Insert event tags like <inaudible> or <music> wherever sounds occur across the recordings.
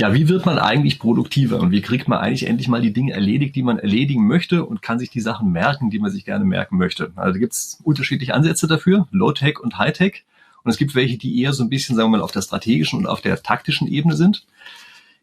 Ja, wie wird man eigentlich produktiver und wie kriegt man eigentlich endlich mal die Dinge erledigt, die man erledigen möchte und kann sich die Sachen merken, die man sich gerne merken möchte? Also gibt es unterschiedliche Ansätze dafür, Low-Tech und High-Tech. Und es gibt welche, die eher so ein bisschen, sagen wir mal, auf der strategischen und auf der taktischen Ebene sind.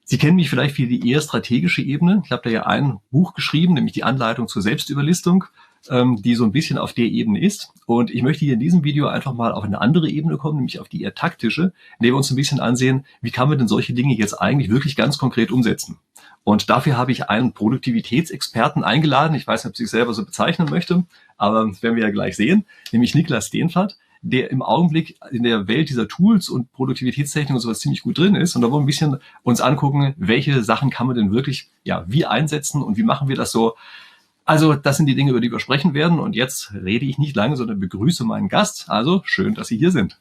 Sie kennen mich vielleicht für die eher strategische Ebene. Ich habe da ja ein Buch geschrieben, nämlich die Anleitung zur Selbstüberlistung ähm, die so ein bisschen auf der Ebene ist. Und ich möchte hier in diesem Video einfach mal auf eine andere Ebene kommen, nämlich auf die eher taktische, in der wir uns ein bisschen ansehen, wie kann man denn solche Dinge jetzt eigentlich wirklich ganz konkret umsetzen. Und dafür habe ich einen Produktivitätsexperten eingeladen. Ich weiß nicht, ob ich sich selber so bezeichnen möchte, aber werden wir ja gleich sehen, nämlich Niklas Steenfahrt der im Augenblick in der Welt dieser Tools und Produktivitätstechnik und sowas ziemlich gut drin ist. Und da wollen wir ein bisschen uns angucken, welche Sachen kann man denn wirklich, ja, wie einsetzen und wie machen wir das so, also das sind die Dinge, über die wir sprechen werden. Und jetzt rede ich nicht lange, sondern begrüße meinen Gast. Also schön, dass Sie hier sind.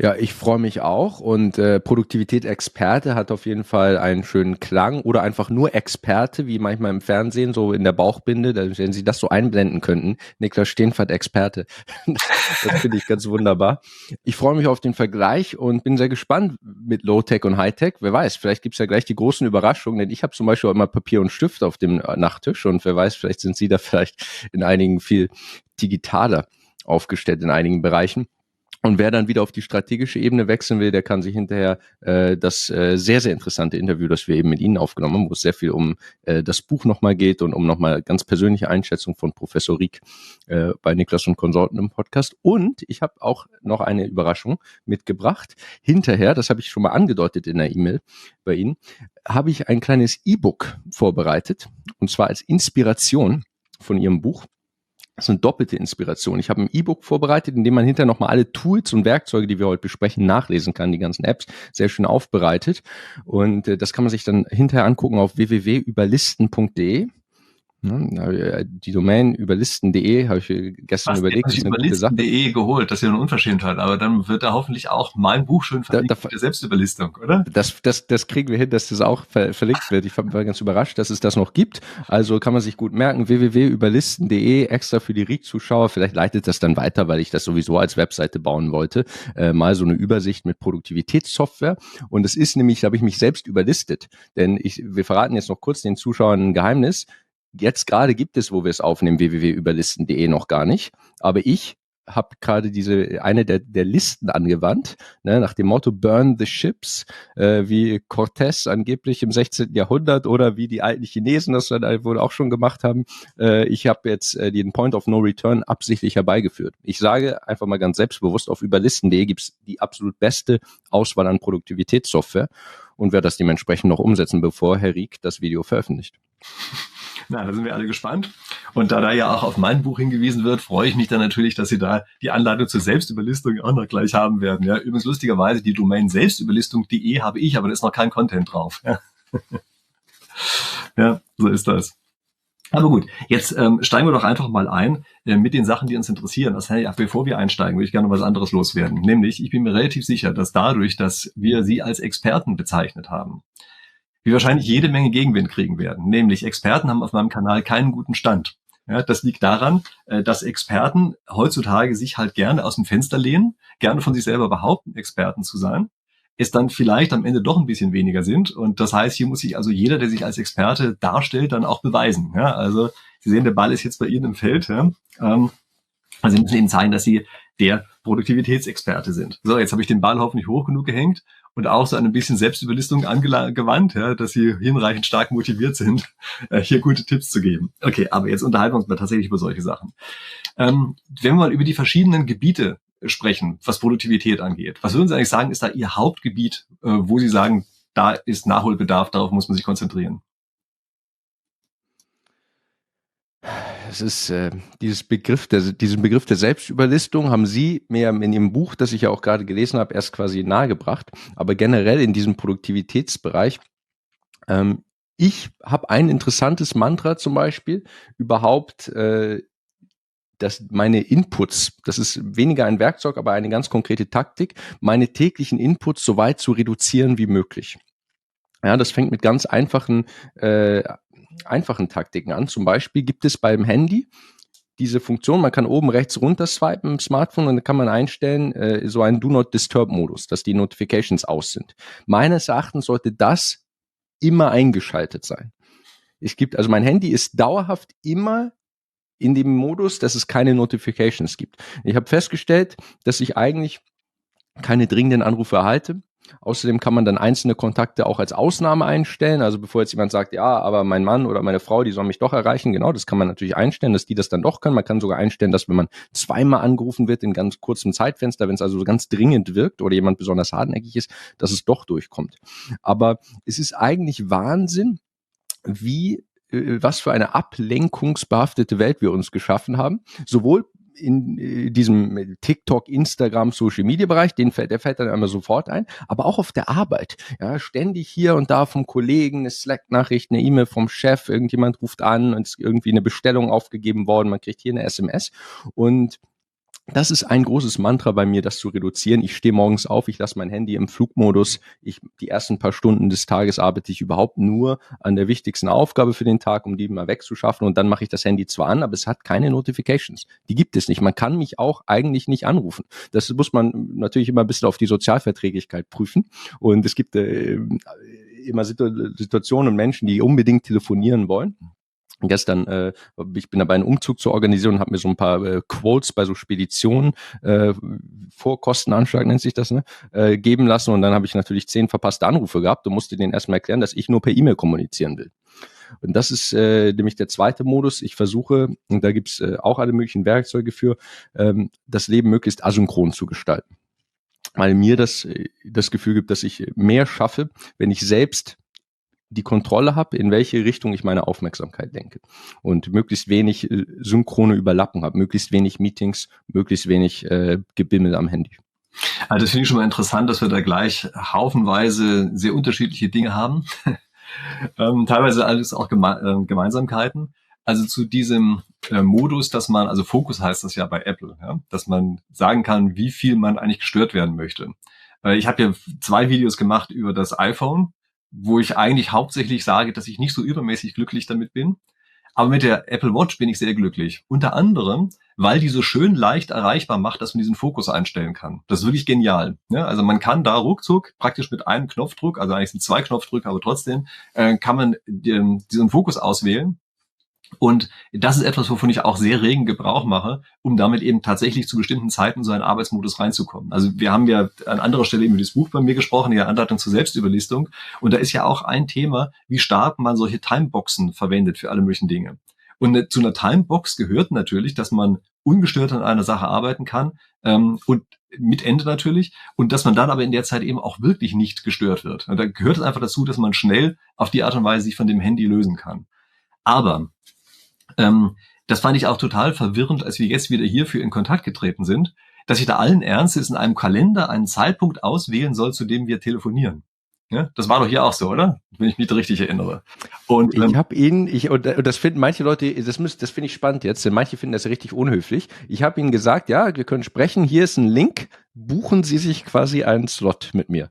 Ja, ich freue mich auch und äh, Produktivität Experte hat auf jeden Fall einen schönen Klang oder einfach nur Experte, wie manchmal im Fernsehen, so in der Bauchbinde, wenn Sie das so einblenden könnten. Niklas Steenfert Experte. <laughs> das finde ich ganz wunderbar. Ich freue mich auf den Vergleich und bin sehr gespannt mit Low-Tech und High-Tech. Wer weiß, vielleicht gibt's ja gleich die großen Überraschungen, denn ich habe zum Beispiel immer Papier und Stift auf dem äh, Nachttisch und wer weiß, vielleicht sind Sie da <laughs> vielleicht in einigen viel digitaler aufgestellt in einigen Bereichen. Und wer dann wieder auf die strategische Ebene wechseln will, der kann sich hinterher äh, das äh, sehr, sehr interessante Interview, das wir eben mit Ihnen aufgenommen haben, wo es sehr viel um äh, das Buch nochmal geht und um nochmal ganz persönliche Einschätzung von Professor Rieck äh, bei Niklas und Konsorten im Podcast. Und ich habe auch noch eine Überraschung mitgebracht. Hinterher, das habe ich schon mal angedeutet in der E-Mail bei Ihnen, habe ich ein kleines E-Book vorbereitet, und zwar als Inspiration von Ihrem Buch. Das ist eine doppelte Inspiration. Ich habe ein E-Book vorbereitet, in dem man hinterher nochmal alle Tools und Werkzeuge, die wir heute besprechen, nachlesen kann, die ganzen Apps, sehr schön aufbereitet. Und äh, das kann man sich dann hinterher angucken auf www.überlisten.de. Ne? Die Domain überlisten.de habe ich gestern Was, überlegt. Ich überlisten.de geholt, das ist ja eine Unverschämtheit, aber dann wird da hoffentlich auch mein Buch schön verlinkt da, da, der Selbstüberlistung, oder? Das, das, das kriegen wir hin, dass das auch ver verlinkt wird. Ich war ganz überrascht, dass es das noch gibt. Also kann man sich gut merken, www.überlisten.de, extra für die RIG-Zuschauer. Vielleicht leitet das dann weiter, weil ich das sowieso als Webseite bauen wollte. Äh, mal so eine Übersicht mit Produktivitätssoftware. Und es ist nämlich, da habe ich mich selbst überlistet. Denn ich, wir verraten jetzt noch kurz den Zuschauern ein Geheimnis. Jetzt gerade gibt es, wo wir es aufnehmen, www.überlisten.de noch gar nicht. Aber ich habe gerade diese eine der, der Listen angewandt, ne, nach dem Motto Burn the Ships, äh, wie Cortés angeblich im 16. Jahrhundert oder wie die alten Chinesen das dann wohl auch schon gemacht haben. Äh, ich habe jetzt äh, den Point of No Return absichtlich herbeigeführt. Ich sage einfach mal ganz selbstbewusst, auf überlisten.de gibt's die absolut beste Auswahl an Produktivitätssoftware und werde das dementsprechend noch umsetzen, bevor Herr Rieck das Video veröffentlicht. Na, da sind wir alle gespannt. Und da da ja auch auf mein Buch hingewiesen wird, freue ich mich dann natürlich, dass Sie da die Anleitung zur Selbstüberlistung auch noch gleich haben werden. Ja, übrigens lustigerweise die Domain selbstüberlistung.de habe ich, aber da ist noch kein Content drauf. Ja, <laughs> ja so ist das. Aber gut, jetzt ähm, steigen wir doch einfach mal ein äh, mit den Sachen, die uns interessieren. Das heißt, bevor wir einsteigen, würde ich gerne was anderes loswerden. Nämlich, ich bin mir relativ sicher, dass dadurch, dass wir Sie als Experten bezeichnet haben, wir wahrscheinlich jede Menge Gegenwind kriegen werden. Nämlich Experten haben auf meinem Kanal keinen guten Stand. Ja, das liegt daran, äh, dass Experten heutzutage sich halt gerne aus dem Fenster lehnen, gerne von sich selber behaupten, Experten zu sein, es dann vielleicht am Ende doch ein bisschen weniger sind. Und das heißt, hier muss sich also jeder, der sich als Experte darstellt, dann auch beweisen. Ja, also Sie sehen, der Ball ist jetzt bei Ihnen im Feld. Ja. Ähm, also Sie müssen Ihnen zeigen, dass Sie der Produktivitätsexperte sind. So, jetzt habe ich den Ball hoffentlich hoch genug gehängt und auch so ein bisschen Selbstüberlistung angewandt, ja, dass sie hinreichend stark motiviert sind, <laughs> äh, hier gute Tipps zu geben. Okay, aber jetzt unterhalten wir uns mal tatsächlich über solche Sachen. Ähm, wenn wir mal über die verschiedenen Gebiete sprechen, was Produktivität angeht, was würden Sie eigentlich sagen, ist da Ihr Hauptgebiet, äh, wo Sie sagen, da ist Nachholbedarf, darauf muss man sich konzentrieren? Es ist äh, dieses Begriff, der, diesen Begriff der Selbstüberlistung haben Sie mir in Ihrem Buch, das ich ja auch gerade gelesen habe, erst quasi nahegebracht. Aber generell in diesem Produktivitätsbereich, ähm, ich habe ein interessantes Mantra zum Beispiel, überhaupt äh, dass meine Inputs, das ist weniger ein Werkzeug, aber eine ganz konkrete Taktik, meine täglichen Inputs so weit zu reduzieren wie möglich. Ja, das fängt mit ganz einfachen äh, einfachen Taktiken an. Zum Beispiel gibt es beim Handy diese Funktion, man kann oben rechts runter swipen im Smartphone und dann kann man einstellen, äh, so einen Do Not Disturb Modus, dass die Notifications aus sind. Meines Erachtens sollte das immer eingeschaltet sein. Es gibt, also mein Handy ist dauerhaft immer in dem Modus, dass es keine Notifications gibt. Ich habe festgestellt, dass ich eigentlich keine dringenden Anrufe erhalte. Außerdem kann man dann einzelne Kontakte auch als Ausnahme einstellen. Also bevor jetzt jemand sagt, ja, aber mein Mann oder meine Frau, die soll mich doch erreichen, genau, das kann man natürlich einstellen, dass die das dann doch können. Man kann sogar einstellen, dass wenn man zweimal angerufen wird in ganz kurzem Zeitfenster, wenn es also ganz dringend wirkt oder jemand besonders hartnäckig ist, dass es doch durchkommt. Aber es ist eigentlich Wahnsinn, wie äh, was für eine ablenkungsbehaftete Welt wir uns geschaffen haben. Sowohl in äh, diesem TikTok, Instagram, Social Media Bereich, den fällt, der fällt dann immer sofort ein, aber auch auf der Arbeit. Ja, ständig hier und da vom Kollegen eine Slack-Nachricht, eine E-Mail vom Chef, irgendjemand ruft an und ist irgendwie eine Bestellung aufgegeben worden, man kriegt hier eine SMS und das ist ein großes Mantra bei mir, das zu reduzieren. Ich stehe morgens auf, ich lasse mein Handy im Flugmodus. Ich, die ersten paar Stunden des Tages arbeite ich überhaupt nur an der wichtigsten Aufgabe für den Tag, um die mal wegzuschaffen. Und dann mache ich das Handy zwar an, aber es hat keine Notifications. Die gibt es nicht. Man kann mich auch eigentlich nicht anrufen. Das muss man natürlich immer ein bisschen auf die Sozialverträglichkeit prüfen. Und es gibt äh, immer Situationen und Menschen, die unbedingt telefonieren wollen gestern, äh, ich bin dabei, einen Umzug zu organisieren und habe mir so ein paar äh, Quotes bei so Speditionen, äh, Vorkostenanschlag nennt sich das, ne, äh, geben lassen. Und dann habe ich natürlich zehn verpasste Anrufe gehabt und musste denen erstmal erklären, dass ich nur per E-Mail kommunizieren will. Und das ist äh, nämlich der zweite Modus. Ich versuche, und da gibt's äh, auch alle möglichen Werkzeuge für, ähm, das Leben möglichst asynchron zu gestalten. Weil mir das, äh, das Gefühl gibt, dass ich mehr schaffe, wenn ich selbst die Kontrolle habe, in welche Richtung ich meine Aufmerksamkeit denke. Und möglichst wenig äh, synchrone Überlappung habe, möglichst wenig Meetings, möglichst wenig äh, Gebimmel am Handy. Also das finde ich schon mal interessant, dass wir da gleich haufenweise sehr unterschiedliche Dinge haben. <laughs> ähm, teilweise alles auch Geme äh, Gemeinsamkeiten. Also zu diesem äh, Modus, dass man, also Fokus heißt das ja bei Apple, ja, dass man sagen kann, wie viel man eigentlich gestört werden möchte. Äh, ich habe ja zwei Videos gemacht über das iPhone wo ich eigentlich hauptsächlich sage, dass ich nicht so übermäßig glücklich damit bin. Aber mit der Apple Watch bin ich sehr glücklich. Unter anderem, weil die so schön leicht erreichbar macht, dass man diesen Fokus einstellen kann. Das ist wirklich genial. Ja, also man kann da ruckzuck praktisch mit einem Knopfdruck, also eigentlich sind zwei Knopfdrücke, aber trotzdem äh, kann man den, diesen Fokus auswählen und das ist etwas, wovon ich auch sehr regen Gebrauch mache, um damit eben tatsächlich zu bestimmten Zeiten so einen Arbeitsmodus reinzukommen. Also wir haben ja an anderer Stelle eben über das Buch bei mir gesprochen, die Anleitung zur Selbstüberlistung. Und da ist ja auch ein Thema, wie stark man solche Timeboxen verwendet für alle möglichen Dinge. Und zu einer Timebox gehört natürlich, dass man ungestört an einer Sache arbeiten kann ähm, und mit Ende natürlich und dass man dann aber in der Zeit eben auch wirklich nicht gestört wird. Und da gehört es einfach dazu, dass man schnell auf die Art und Weise sich von dem Handy lösen kann. Aber ähm, das fand ich auch total verwirrend, als wir jetzt wieder hierfür in Kontakt getreten sind, dass ich da allen Ernstes in einem Kalender einen Zeitpunkt auswählen soll, zu dem wir telefonieren. Ja, das war doch hier auch so, oder? Wenn ich mich richtig erinnere. Und ähm, ich habe ihn, ich und das finden manche Leute, das müsst, das finde ich spannend jetzt, denn manche finden das richtig unhöflich. Ich habe ihnen gesagt, ja, wir können sprechen. Hier ist ein Link. Buchen Sie sich quasi einen Slot mit mir.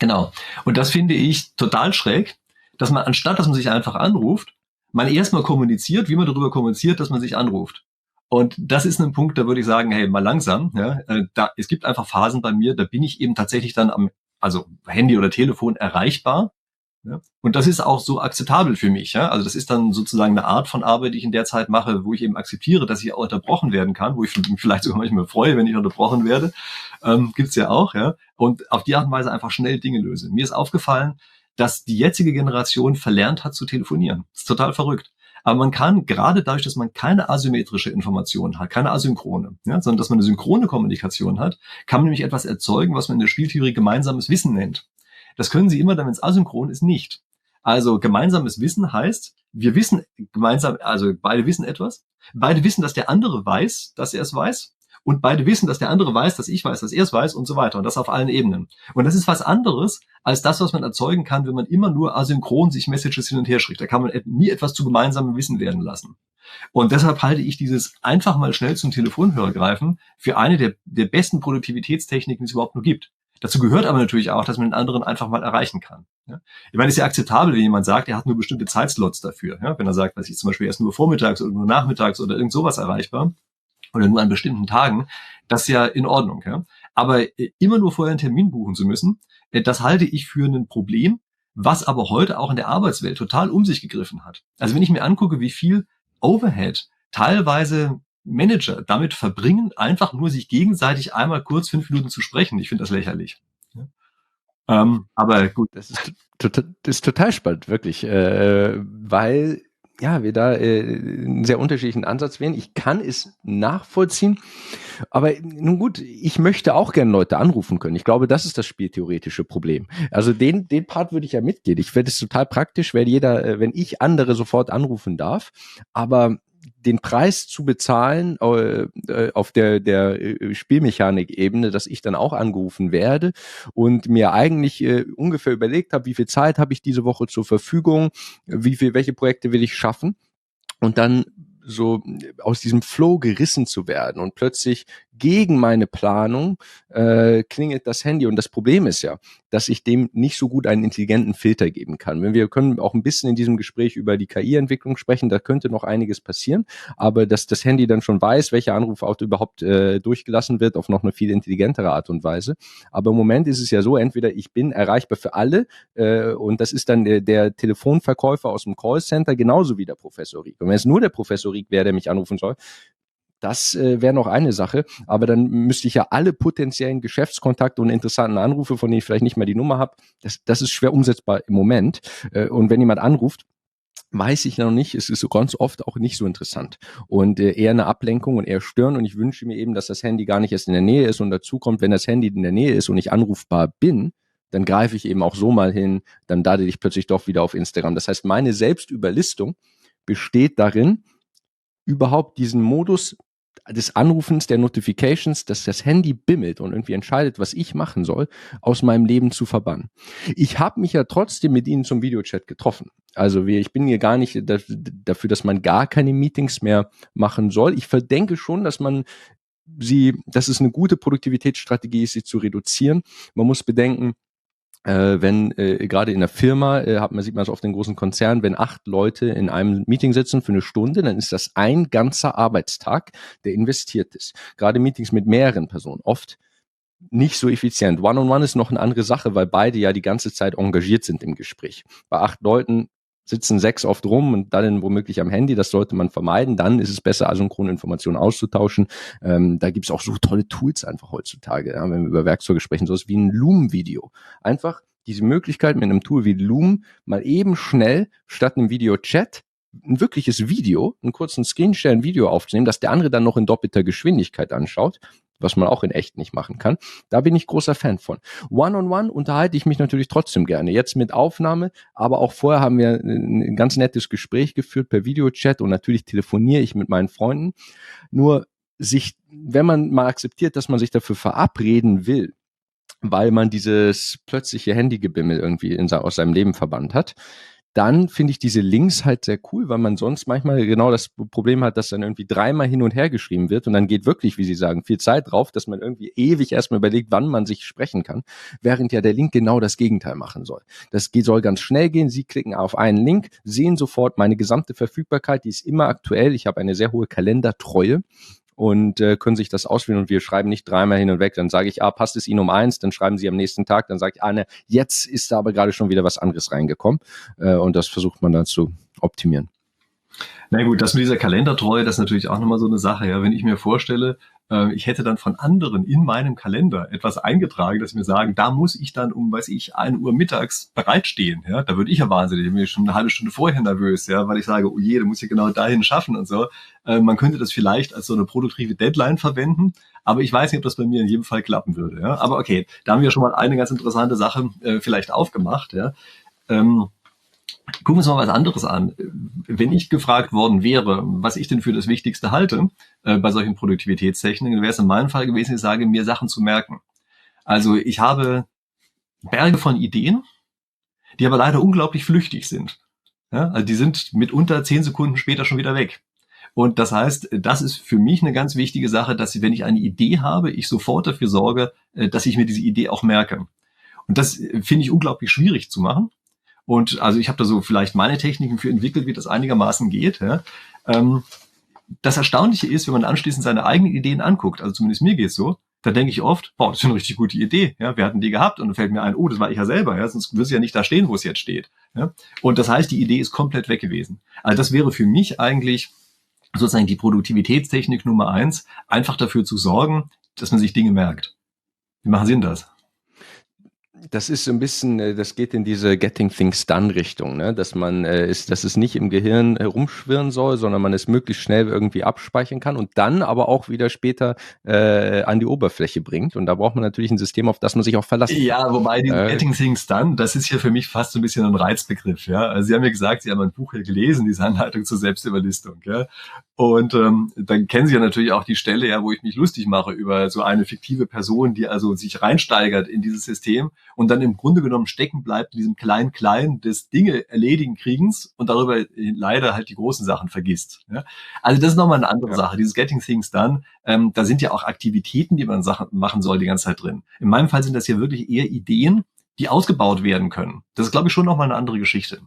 Genau. Und das finde ich total schräg, dass man anstatt, dass man sich einfach anruft, man erstmal kommuniziert, wie man darüber kommuniziert, dass man sich anruft. Und das ist ein Punkt, da würde ich sagen, hey, mal langsam. Ja, äh, da, es gibt einfach Phasen bei mir, da bin ich eben tatsächlich dann am, also Handy oder Telefon erreichbar. Ja, und das ist auch so akzeptabel für mich. Ja? Also das ist dann sozusagen eine Art von Arbeit, die ich in der Zeit mache, wo ich eben akzeptiere, dass ich auch unterbrochen werden kann, wo ich mich <laughs> vielleicht sogar manchmal freue, wenn ich unterbrochen werde. Ähm, gibt's ja auch. Ja? Und auf die Art und Weise einfach schnell Dinge löse. Mir ist aufgefallen, dass die jetzige Generation verlernt hat zu telefonieren. Das ist total verrückt. Aber man kann, gerade dadurch, dass man keine asymmetrische Information hat, keine asynchrone, ja, sondern dass man eine synchrone Kommunikation hat, kann man nämlich etwas erzeugen, was man in der Spieltheorie gemeinsames Wissen nennt. Das können Sie immer, dann, wenn es asynchron ist, nicht. Also gemeinsames Wissen heißt, wir wissen gemeinsam, also beide wissen etwas, beide wissen, dass der andere weiß, dass er es weiß, und beide wissen, dass der andere weiß, dass ich weiß, dass er es weiß und so weiter. Und das auf allen Ebenen. Und das ist was anderes als das, was man erzeugen kann, wenn man immer nur asynchron sich Messages hin und her schickt. Da kann man nie etwas zu gemeinsamem Wissen werden lassen. Und deshalb halte ich dieses einfach mal schnell zum Telefonhörer greifen für eine der, der besten Produktivitätstechniken, die es überhaupt nur gibt. Dazu gehört aber natürlich auch, dass man den anderen einfach mal erreichen kann. Ja? Ich meine, es ist ja akzeptabel, wenn jemand sagt, er hat nur bestimmte Zeitslots dafür. Ja? Wenn er sagt, was ich zum Beispiel erst nur vormittags oder nur nachmittags oder irgend sowas erreichbar oder nur an bestimmten Tagen, das ist ja in Ordnung. Ja? Aber äh, immer nur vorher einen Termin buchen zu müssen, äh, das halte ich für ein Problem, was aber heute auch in der Arbeitswelt total um sich gegriffen hat. Also wenn ich mir angucke, wie viel Overhead teilweise Manager damit verbringen, einfach nur sich gegenseitig einmal kurz fünf Minuten zu sprechen. Ich finde das lächerlich. Ähm, aber gut. Das ist, total, das ist total spannend, wirklich, äh, weil ja, wir da äh, einen sehr unterschiedlichen Ansatz wählen. Ich kann es nachvollziehen, aber nun gut, ich möchte auch gerne Leute anrufen können. Ich glaube, das ist das spieltheoretische Problem. Also den, den Part würde ich ja mitgehen. Ich finde es total praktisch, wenn jeder, äh, wenn ich andere sofort anrufen darf. Aber den Preis zu bezahlen äh, äh, auf der, der äh, Spielmechanik-Ebene, dass ich dann auch angerufen werde und mir eigentlich äh, ungefähr überlegt habe, wie viel Zeit habe ich diese Woche zur Verfügung, wie viel, welche Projekte will ich schaffen und dann so aus diesem Flow gerissen zu werden und plötzlich gegen meine Planung äh, klingelt das Handy. Und das Problem ist ja, dass ich dem nicht so gut einen intelligenten Filter geben kann. Wenn wir können auch ein bisschen in diesem Gespräch über die KI-Entwicklung sprechen, da könnte noch einiges passieren, aber dass das Handy dann schon weiß, welcher Anrufauto überhaupt äh, durchgelassen wird, auf noch eine viel intelligentere Art und Weise. Aber im Moment ist es ja so, entweder ich bin erreichbar für alle äh, und das ist dann der, der Telefonverkäufer aus dem Callcenter, genauso wie der Professor Rieck. Und wenn es nur der Professor Rieck wäre, der mich anrufen soll, das äh, wäre noch eine Sache, aber dann müsste ich ja alle potenziellen Geschäftskontakte und interessanten Anrufe, von denen ich vielleicht nicht mehr die Nummer habe, das, das ist schwer umsetzbar im Moment. Äh, und wenn jemand anruft, weiß ich noch nicht, es ist so ganz oft auch nicht so interessant. Und äh, eher eine Ablenkung und eher stören. Und ich wünsche mir eben, dass das Handy gar nicht erst in der Nähe ist und dazu kommt, wenn das Handy in der Nähe ist und ich anrufbar bin, dann greife ich eben auch so mal hin, dann dadel ich plötzlich doch wieder auf Instagram. Das heißt, meine Selbstüberlistung besteht darin, überhaupt diesen Modus des Anrufens, der Notifications, dass das Handy bimmelt und irgendwie entscheidet, was ich machen soll, aus meinem Leben zu verbannen. Ich habe mich ja trotzdem mit Ihnen zum Videochat getroffen. Also ich bin hier gar nicht dafür, dass man gar keine Meetings mehr machen soll. Ich verdenke schon, dass man sie, dass es eine gute Produktivitätsstrategie ist, sie zu reduzieren. Man muss bedenken, äh, wenn äh, gerade in der Firma, äh, hat man sieht man es auf den großen Konzernen, wenn acht Leute in einem Meeting sitzen für eine Stunde, dann ist das ein ganzer Arbeitstag, der investiert ist. Gerade Meetings mit mehreren Personen, oft nicht so effizient. One-on-one -on -one ist noch eine andere Sache, weil beide ja die ganze Zeit engagiert sind im Gespräch. Bei acht Leuten sitzen sechs oft rum und dann womöglich am Handy. Das sollte man vermeiden. Dann ist es besser, asynchrone Informationen auszutauschen. Ähm, da gibt's auch so tolle Tools einfach heutzutage, ja, wenn wir über Werkzeuge sprechen, sowas wie ein Loom-Video. Einfach diese Möglichkeit mit einem Tool wie Loom mal eben schnell statt einem Video-Chat ein wirkliches Video, einen kurzen Screenshare, ein Video aufzunehmen, dass der andere dann noch in doppelter Geschwindigkeit anschaut was man auch in echt nicht machen kann. Da bin ich großer Fan von. One-on-one -on -one unterhalte ich mich natürlich trotzdem gerne. Jetzt mit Aufnahme, aber auch vorher haben wir ein ganz nettes Gespräch geführt per Videochat und natürlich telefoniere ich mit meinen Freunden. Nur sich, wenn man mal akzeptiert, dass man sich dafür verabreden will, weil man dieses plötzliche Handygebimmel irgendwie in, aus seinem Leben verbannt hat, dann finde ich diese Links halt sehr cool, weil man sonst manchmal genau das Problem hat, dass dann irgendwie dreimal hin und her geschrieben wird und dann geht wirklich, wie Sie sagen, viel Zeit drauf, dass man irgendwie ewig erstmal überlegt, wann man sich sprechen kann, während ja der Link genau das Gegenteil machen soll. Das soll ganz schnell gehen. Sie klicken auf einen Link, sehen sofort meine gesamte Verfügbarkeit, die ist immer aktuell. Ich habe eine sehr hohe Kalendertreue und äh, können sich das auswählen und wir schreiben nicht dreimal hin und weg. Dann sage ich, ah, passt es Ihnen um eins, dann schreiben Sie am nächsten Tag, dann sage ich, ah, ne, jetzt ist da aber gerade schon wieder was anderes reingekommen äh, und das versucht man dann zu optimieren. Na gut, das mit dieser Kalendertreue, das ist natürlich auch nochmal so eine Sache. Ja, wenn ich mir vorstelle, äh, ich hätte dann von anderen in meinem Kalender etwas eingetragen, dass mir sagen, da muss ich dann um, weiß ich, ein Uhr mittags bereitstehen. Ja, da würde ich ja wahnsinnig, ich bin schon eine halbe Stunde vorher nervös, ja, weil ich sage, oh je, da muss ich genau dahin schaffen und so. Äh, man könnte das vielleicht als so eine produktive Deadline verwenden, aber ich weiß nicht, ob das bei mir in jedem Fall klappen würde. Ja, aber okay, da haben wir schon mal eine ganz interessante Sache äh, vielleicht aufgemacht. Ja. Ähm, Gucken wir uns mal was anderes an. Wenn ich gefragt worden wäre, was ich denn für das Wichtigste halte äh, bei solchen Produktivitätstechniken, wäre es in meinem Fall gewesen, ich sage, mir Sachen zu merken. Also ich habe Berge von Ideen, die aber leider unglaublich flüchtig sind. Ja, also die sind mitunter zehn Sekunden später schon wieder weg. Und das heißt, das ist für mich eine ganz wichtige Sache, dass wenn ich eine Idee habe, ich sofort dafür sorge, äh, dass ich mir diese Idee auch merke. Und das äh, finde ich unglaublich schwierig zu machen. Und also ich habe da so vielleicht meine Techniken für entwickelt, wie das einigermaßen geht. Ja. Ähm, das Erstaunliche ist, wenn man anschließend seine eigenen Ideen anguckt, also zumindest mir geht's so, da denke ich oft, boah, das ist eine richtig gute Idee. Ja, wir hatten die gehabt und dann fällt mir ein, oh, das war ich ja selber. Ja, sonst würde es ja nicht da stehen, wo es jetzt steht. Ja, und das heißt, die Idee ist komplett weg gewesen. Also das wäre für mich eigentlich sozusagen die Produktivitätstechnik Nummer eins, einfach dafür zu sorgen, dass man sich Dinge merkt. Wie machen Sie denn das? Das ist so ein bisschen, äh, das geht in diese Getting Things Done Richtung, ne? dass man äh, ist, dass es nicht im Gehirn herumschwirren soll, sondern man es möglichst schnell irgendwie abspeichern kann und dann aber auch wieder später äh, an die Oberfläche bringt. Und da braucht man natürlich ein System, auf das man sich auch verlassen kann. Ja, wobei die äh, Getting Things Done, das ist ja für mich fast so ein bisschen ein Reizbegriff. Ja, also Sie haben ja gesagt, Sie haben ein Buch hier gelesen, diese Anleitung zur Selbstüberlistung. Ja? Und ähm, dann kennen Sie ja natürlich auch die Stelle, ja, wo ich mich lustig mache über so eine fiktive Person, die also sich reinsteigert in dieses System und dann im Grunde genommen stecken bleibt in diesem kleinen Klein des Dinge erledigen Kriegens und darüber leider halt die großen Sachen vergisst. Ja? Also das ist nochmal eine andere ja. Sache. Dieses Getting Things Done, ähm, da sind ja auch Aktivitäten, die man Sachen machen soll die ganze Zeit drin. In meinem Fall sind das ja wirklich eher Ideen, die ausgebaut werden können. Das ist, glaube ich, schon nochmal eine andere Geschichte.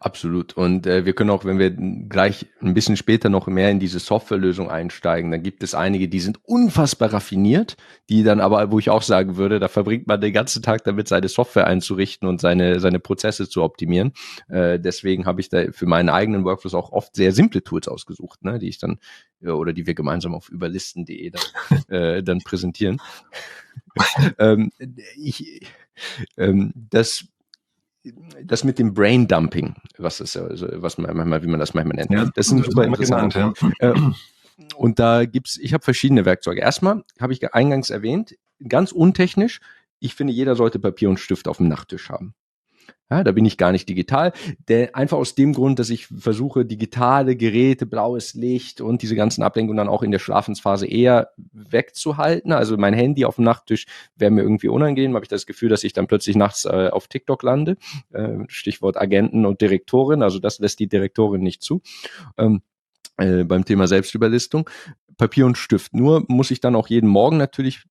Absolut. Und äh, wir können auch, wenn wir gleich ein bisschen später noch mehr in diese Softwarelösung einsteigen, dann gibt es einige, die sind unfassbar raffiniert, die dann aber, wo ich auch sagen würde, da verbringt man den ganzen Tag damit, seine Software einzurichten und seine, seine Prozesse zu optimieren. Äh, deswegen habe ich da für meinen eigenen Workflows auch oft sehr simple Tools ausgesucht, ne, die ich dann äh, oder die wir gemeinsam auf überlisten.de dann, <laughs> äh, dann präsentieren. ähm, ich, ähm, das das mit dem Brain Dumping, was ist also, was man manchmal, wie man das manchmal nennt. Ja, das ist super interessant. Genannt, ja. Und da gibt's, ich habe verschiedene Werkzeuge. Erstmal habe ich eingangs erwähnt, ganz untechnisch. Ich finde, jeder sollte Papier und Stift auf dem Nachttisch haben. Ja, da bin ich gar nicht digital. Der, einfach aus dem Grund, dass ich versuche, digitale Geräte, blaues Licht und diese ganzen Ablenkungen dann auch in der Schlafensphase eher wegzuhalten. Also mein Handy auf dem Nachttisch wäre mir irgendwie unangenehm. Habe ich das Gefühl, dass ich dann plötzlich nachts äh, auf TikTok lande. Äh, Stichwort Agenten und Direktorin. Also das lässt die Direktorin nicht zu. Ähm, äh, beim Thema Selbstüberlistung. Papier und Stift. Nur muss ich dann auch jeden Morgen natürlich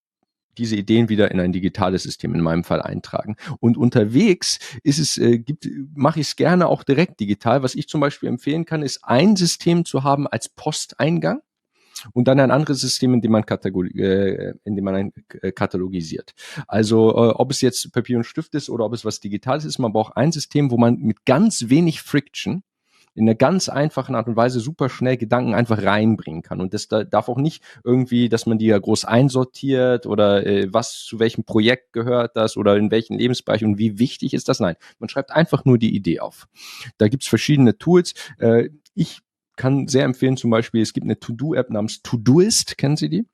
diese Ideen wieder in ein digitales System, in meinem Fall eintragen. Und unterwegs ist es, äh, gibt, mache ich es gerne auch direkt digital. Was ich zum Beispiel empfehlen kann, ist ein System zu haben als Posteingang und dann ein anderes System, in dem man, äh, in dem man äh, katalogisiert. Also äh, ob es jetzt Papier und Stift ist oder ob es was Digitales ist, man braucht ein System, wo man mit ganz wenig Friction in einer ganz einfachen Art und Weise super schnell Gedanken einfach reinbringen kann. Und das da, darf auch nicht irgendwie, dass man die ja groß einsortiert oder äh, was zu welchem Projekt gehört das oder in welchen Lebensbereich und wie wichtig ist das. Nein, man schreibt einfach nur die Idee auf. Da gibt's verschiedene Tools. Äh, ich kann sehr empfehlen, zum Beispiel, es gibt eine To-Do-App namens Todoist, kennen Sie die?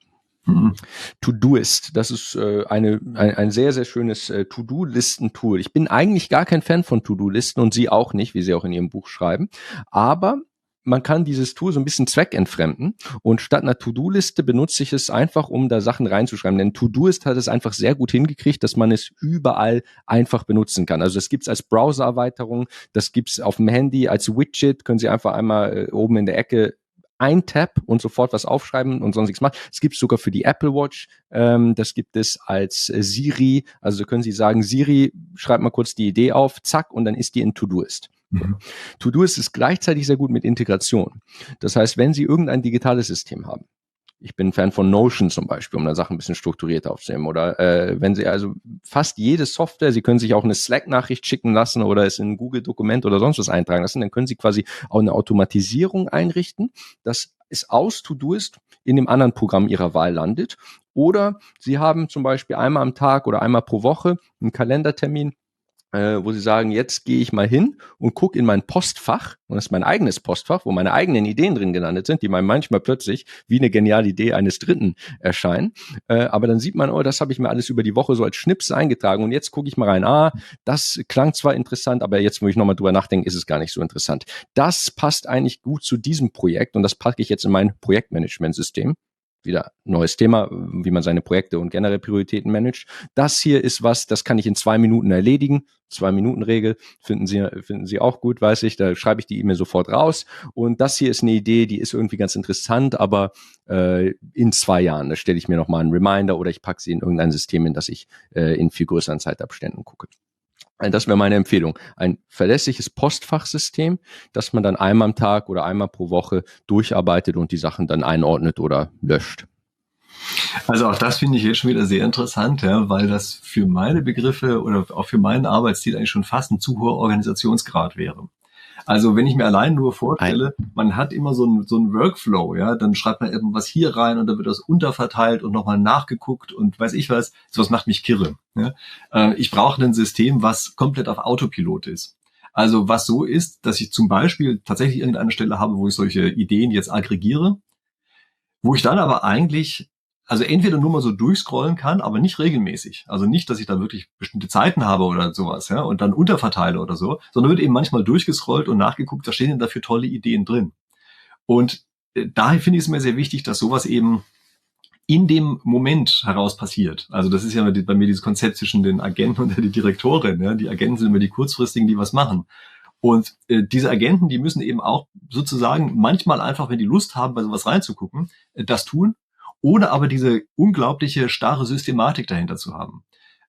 Mhm. Todoist, das ist äh, eine, ein, ein sehr, sehr schönes äh, To-Do-Listen-Tool. Ich bin eigentlich gar kein Fan von To-Do-Listen und Sie auch nicht, wie Sie auch in Ihrem Buch schreiben. Aber man kann dieses Tool so ein bisschen zweckentfremden und statt einer To-Do-Liste benutze ich es einfach, um da Sachen reinzuschreiben. Denn To-Do-Ist hat es einfach sehr gut hingekriegt, dass man es überall einfach benutzen kann. Also das gibt's als Browser-Erweiterung, das gibt's auf dem Handy als Widget, können Sie einfach einmal äh, oben in der Ecke ein Tab und sofort was aufschreiben und sonstiges machen. Es gibt sogar für die Apple Watch, ähm, das gibt es als äh, Siri. Also können Sie sagen, Siri, schreib mal kurz die Idee auf, zack, und dann ist die in Todoist. Mhm. Todoist ist gleichzeitig sehr gut mit Integration. Das heißt, wenn Sie irgendein digitales System haben, ich bin Fan von Notion zum Beispiel, um da Sachen ein bisschen strukturiert aufzunehmen. Oder äh, wenn Sie also fast jede Software, Sie können sich auch eine Slack-Nachricht schicken lassen oder es in ein Google-Dokument oder sonst was eintragen lassen, dann können Sie quasi auch eine Automatisierung einrichten, dass es aus To-Do-Ist in dem anderen Programm Ihrer Wahl landet. Oder Sie haben zum Beispiel einmal am Tag oder einmal pro Woche einen Kalendertermin, äh, wo sie sagen, jetzt gehe ich mal hin und gucke in mein Postfach, und das ist mein eigenes Postfach, wo meine eigenen Ideen drin gelandet sind, die man manchmal plötzlich wie eine geniale Idee eines Dritten erscheinen. Äh, aber dann sieht man, oh, das habe ich mir alles über die Woche so als Schnips eingetragen und jetzt gucke ich mal rein, ah, das klang zwar interessant, aber jetzt, wo ich nochmal drüber nachdenke, ist es gar nicht so interessant. Das passt eigentlich gut zu diesem Projekt und das packe ich jetzt in mein Projektmanagementsystem wieder neues Thema, wie man seine Projekte und generell Prioritäten managt. Das hier ist was, das kann ich in zwei Minuten erledigen. Zwei Minuten Regel finden Sie finden Sie auch gut, weiß ich. Da schreibe ich die E-Mail sofort raus. Und das hier ist eine Idee, die ist irgendwie ganz interessant, aber äh, in zwei Jahren, da stelle ich mir noch mal einen Reminder oder ich packe sie in irgendein System, in das ich äh, in viel größeren Zeitabständen gucke. Das wäre meine Empfehlung. Ein verlässliches Postfachsystem, das man dann einmal am Tag oder einmal pro Woche durcharbeitet und die Sachen dann einordnet oder löscht. Also auch das finde ich hier schon wieder sehr interessant, ja, weil das für meine Begriffe oder auch für meinen Arbeitsstil eigentlich schon fast ein zu hoher Organisationsgrad wäre. Also wenn ich mir allein nur vorstelle, man hat immer so einen so ein Workflow, ja, dann schreibt man irgendwas hier rein und dann wird das unterverteilt und nochmal nachgeguckt und weiß ich was, sowas macht mich kirre. Ja. Äh, ich brauche ein System, was komplett auf Autopilot ist. Also was so ist, dass ich zum Beispiel tatsächlich irgendeine Stelle habe, wo ich solche Ideen jetzt aggregiere, wo ich dann aber eigentlich also entweder nur mal so durchscrollen kann, aber nicht regelmäßig. Also nicht, dass ich da wirklich bestimmte Zeiten habe oder sowas, ja, und dann unterverteile oder so, sondern wird eben manchmal durchgescrollt und nachgeguckt, was stehen denn da für tolle Ideen drin. Und äh, daher finde ich es mir sehr wichtig, dass sowas eben in dem Moment heraus passiert. Also das ist ja bei mir dieses Konzept zwischen den Agenten und der Direktorin. Ja. Die Agenten sind immer die kurzfristigen, die was machen. Und äh, diese Agenten, die müssen eben auch sozusagen manchmal einfach, wenn die Lust haben, bei sowas reinzugucken, äh, das tun ohne aber diese unglaubliche starre Systematik dahinter zu haben.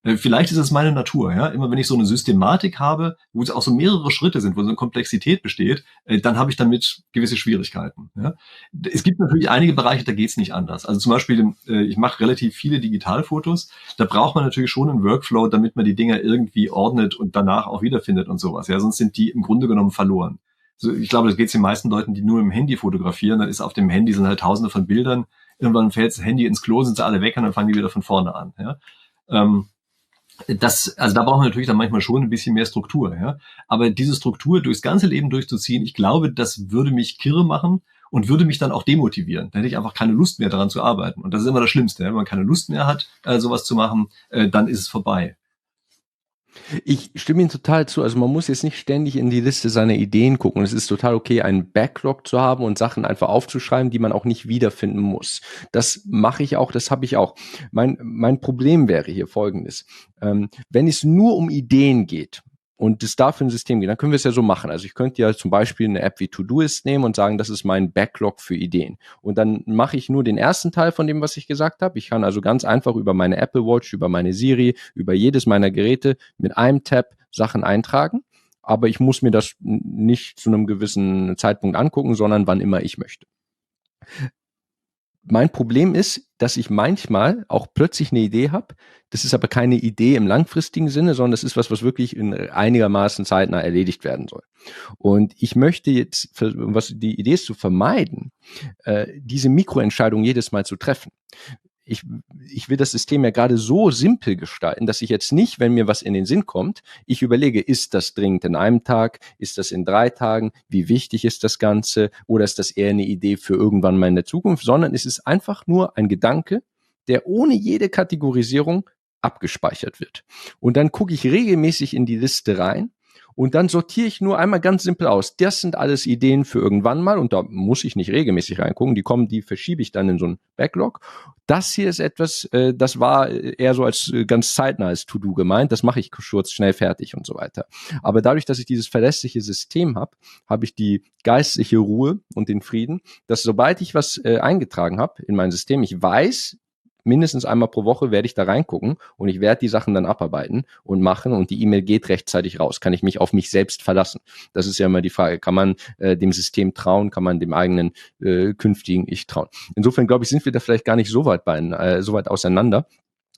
Äh, vielleicht ist es meine Natur, ja. Immer wenn ich so eine Systematik habe, wo es auch so mehrere Schritte sind, wo so eine Komplexität besteht, äh, dann habe ich damit gewisse Schwierigkeiten. Ja? Es gibt natürlich einige Bereiche, da geht es nicht anders. Also zum Beispiel, äh, ich mache relativ viele Digitalfotos. Da braucht man natürlich schon einen Workflow, damit man die Dinger irgendwie ordnet und danach auch wiederfindet und sowas. Ja, sonst sind die im Grunde genommen verloren. So, ich glaube, das geht den meisten Leuten, die nur im Handy fotografieren. Dann ist auf dem Handy sind halt Tausende von Bildern irgendwann fällt das Handy ins Klo, sind sie alle weg und dann fangen die wieder von vorne an. Ja? Ähm, das, also da braucht man natürlich dann manchmal schon ein bisschen mehr Struktur, ja. Aber diese Struktur durchs ganze Leben durchzuziehen, ich glaube, das würde mich kirre machen und würde mich dann auch demotivieren. Da hätte ich einfach keine Lust mehr daran zu arbeiten. Und das ist immer das Schlimmste. Wenn man keine Lust mehr hat, äh, sowas zu machen, äh, dann ist es vorbei. Ich stimme Ihnen total zu. Also man muss jetzt nicht ständig in die Liste seiner Ideen gucken. Es ist total okay, einen Backlog zu haben und Sachen einfach aufzuschreiben, die man auch nicht wiederfinden muss. Das mache ich auch, das habe ich auch. Mein, mein Problem wäre hier folgendes. Ähm, wenn es nur um Ideen geht, und es dafür ein System geht, dann können wir es ja so machen. Also ich könnte ja zum Beispiel eine App wie Todoist nehmen und sagen, das ist mein Backlog für Ideen. Und dann mache ich nur den ersten Teil von dem, was ich gesagt habe. Ich kann also ganz einfach über meine Apple Watch, über meine Siri, über jedes meiner Geräte mit einem Tab Sachen eintragen. Aber ich muss mir das nicht zu einem gewissen Zeitpunkt angucken, sondern wann immer ich möchte mein Problem ist, dass ich manchmal auch plötzlich eine Idee habe. Das ist aber keine Idee im langfristigen Sinne, sondern das ist was, was wirklich in einigermaßen zeitnah erledigt werden soll. Und ich möchte jetzt, was die Idee ist zu vermeiden, äh, diese Mikroentscheidung jedes Mal zu treffen ich, ich will das System ja gerade so simpel gestalten, dass ich jetzt nicht, wenn mir was in den Sinn kommt, ich überlege, ist das dringend in einem Tag, ist das in drei Tagen, wie wichtig ist das Ganze oder ist das eher eine Idee für irgendwann mal in der Zukunft, sondern es ist einfach nur ein Gedanke, der ohne jede Kategorisierung abgespeichert wird. Und dann gucke ich regelmäßig in die Liste rein und dann sortiere ich nur einmal ganz simpel aus. Das sind alles Ideen für irgendwann mal und da muss ich nicht regelmäßig reingucken. Die kommen, die verschiebe ich dann in so einen Backlog. Das hier ist etwas, äh, das war eher so als äh, ganz zeitnah als To-Do gemeint. Das mache ich kurz, schnell fertig und so weiter. Aber dadurch, dass ich dieses verlässliche System habe, habe ich die geistliche Ruhe und den Frieden, dass sobald ich was äh, eingetragen habe in mein System, ich weiß, mindestens einmal pro Woche werde ich da reingucken und ich werde die Sachen dann abarbeiten und machen und die E-Mail geht rechtzeitig raus. Kann ich mich auf mich selbst verlassen? Das ist ja immer die Frage. Kann man äh, dem System trauen? Kann man dem eigenen äh, künftigen Ich trauen? Insofern glaube ich, sind wir da vielleicht gar nicht so weit, bei, äh, so weit auseinander.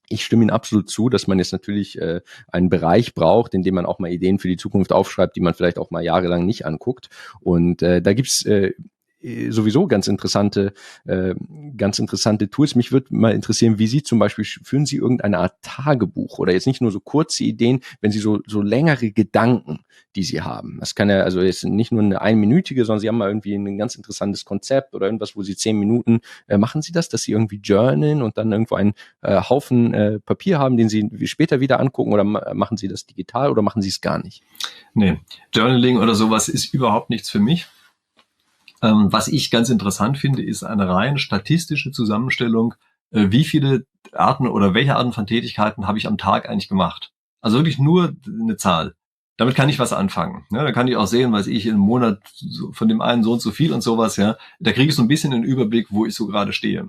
Ich stimme Ihnen absolut zu, dass man jetzt natürlich äh, einen Bereich braucht, in dem man auch mal Ideen für die Zukunft aufschreibt, die man vielleicht auch mal jahrelang nicht anguckt. Und äh, da gibt's äh, sowieso ganz interessante, äh, ganz interessante Tools. Mich würde mal interessieren, wie Sie zum Beispiel führen Sie irgendeine Art Tagebuch oder jetzt nicht nur so kurze Ideen, wenn Sie so so längere Gedanken, die Sie haben. Das kann ja also jetzt nicht nur eine einminütige, sondern Sie haben mal irgendwie ein ganz interessantes Konzept oder irgendwas, wo Sie zehn Minuten äh, machen Sie das, dass Sie irgendwie journalen und dann irgendwo einen äh, Haufen äh, Papier haben, den Sie später wieder angucken oder machen Sie das digital oder machen Sie es gar nicht? Nee, Journaling oder sowas ist überhaupt nichts für mich Ähm, was ich ganz interessant finde, ist eine rein statistische Zusammenstellung, äh, wie viele Arten oder welche Arten von Tätigkeiten habe ich am Tag eigentlich gemacht. Also wirklich nur eine Zahl. Damit kann ich was anfangen. Ja, da kann ich auch sehen, was ich im Monat von dem einen so und so viel und sowas. Ja, da kriege ich so ein bisschen einen Überblick, wo ich so gerade stehe.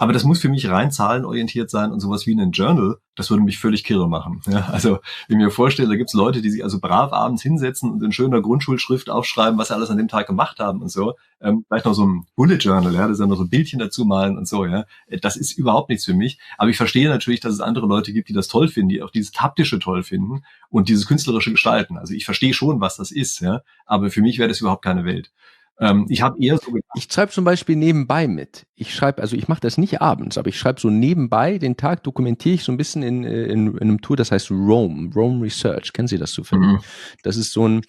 Aber das muss für mich rein zahlenorientiert sein und sowas wie ein Journal, das würde mich völlig kirre machen. Ja, also wenn ich mir vorstelle, da gibt es Leute, die sich also brav abends hinsetzen und in schöner Grundschulschrift aufschreiben, was sie alles an dem Tag gemacht haben und so. Ähm, vielleicht noch so ein Bullet Journal, ja, das ist ja noch so ein Bildchen dazu malen und so, ja. Das ist überhaupt nichts für mich. Aber ich verstehe natürlich, dass es andere Leute gibt, die das toll finden, die auch dieses Taptische toll finden und dieses künstlerische Gestalten. Also ich verstehe schon, was das ist, ja. Aber für mich wäre das überhaupt keine Welt. Ähm, ich habe eher so Ich schreibe zum Beispiel nebenbei mit. Ich schreibe, also ich mache das nicht abends, aber ich schreibe so nebenbei, den Tag dokumentiere ich so ein bisschen in, in, in einem Tool, das heißt Rome, Rome Research. Kennen Sie das zufällig? Mhm. Das ist so ein,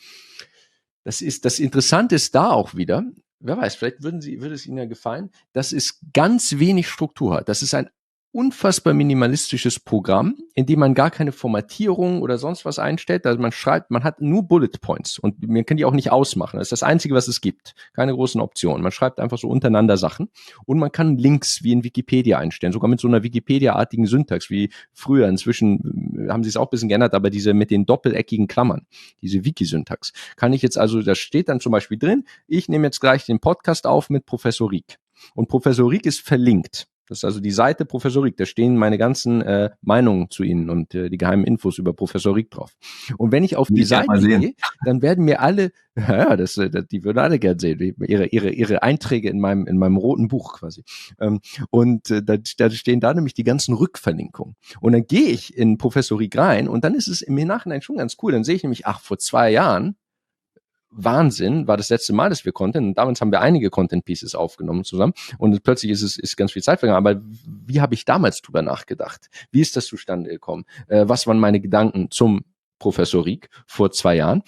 das ist, das Interessante ist da auch wieder, wer weiß, vielleicht würden Sie, würde es Ihnen ja gefallen, dass es ganz wenig Struktur hat. Das ist ein unfassbar minimalistisches Programm, in dem man gar keine Formatierung oder sonst was einstellt. Also man schreibt, man hat nur Bullet Points und man kann die auch nicht ausmachen. Das ist das Einzige, was es gibt. Keine großen Optionen. Man schreibt einfach so untereinander Sachen und man kann Links wie in Wikipedia einstellen, sogar mit so einer Wikipedia-artigen Syntax wie früher. Inzwischen haben sie es auch ein bisschen geändert, aber diese mit den doppeleckigen Klammern, diese Wiki-Syntax, kann ich jetzt also, da steht dann zum Beispiel drin, ich nehme jetzt gleich den Podcast auf mit Professor Rieck. Und Professor Rieck ist verlinkt. Das ist also die Seite Professor Rieck. Da stehen meine ganzen äh, Meinungen zu Ihnen und äh, die geheimen Infos über Professor Rieck drauf. Und wenn ich auf die ich Seite gehe, dann werden mir alle, <laughs> ja, das, äh, das, die würden alle gern sehen, ihre, ihre, ihre Einträge in meinem, in meinem roten Buch quasi. Ähm, und äh, da, da stehen da nämlich die ganzen Rückverlinkungen. Und dann gehe ich in Professor Rieck rein und dann ist es im Nachhinein schon ganz cool. Dann sehe ich nämlich, ach, vor zwei Jahren Wahnsinn, war das letzte Mal, dass wir Content, und damals haben wir einige Content Pieces aufgenommen zusammen und plötzlich ist es ist ganz viel Zeit vergangen. Aber wie habe ich damals drüber nachgedacht? Wie ist das zustande gekommen? Äh, was waren meine Gedanken zum Professor Rieck vor zwei Jahren?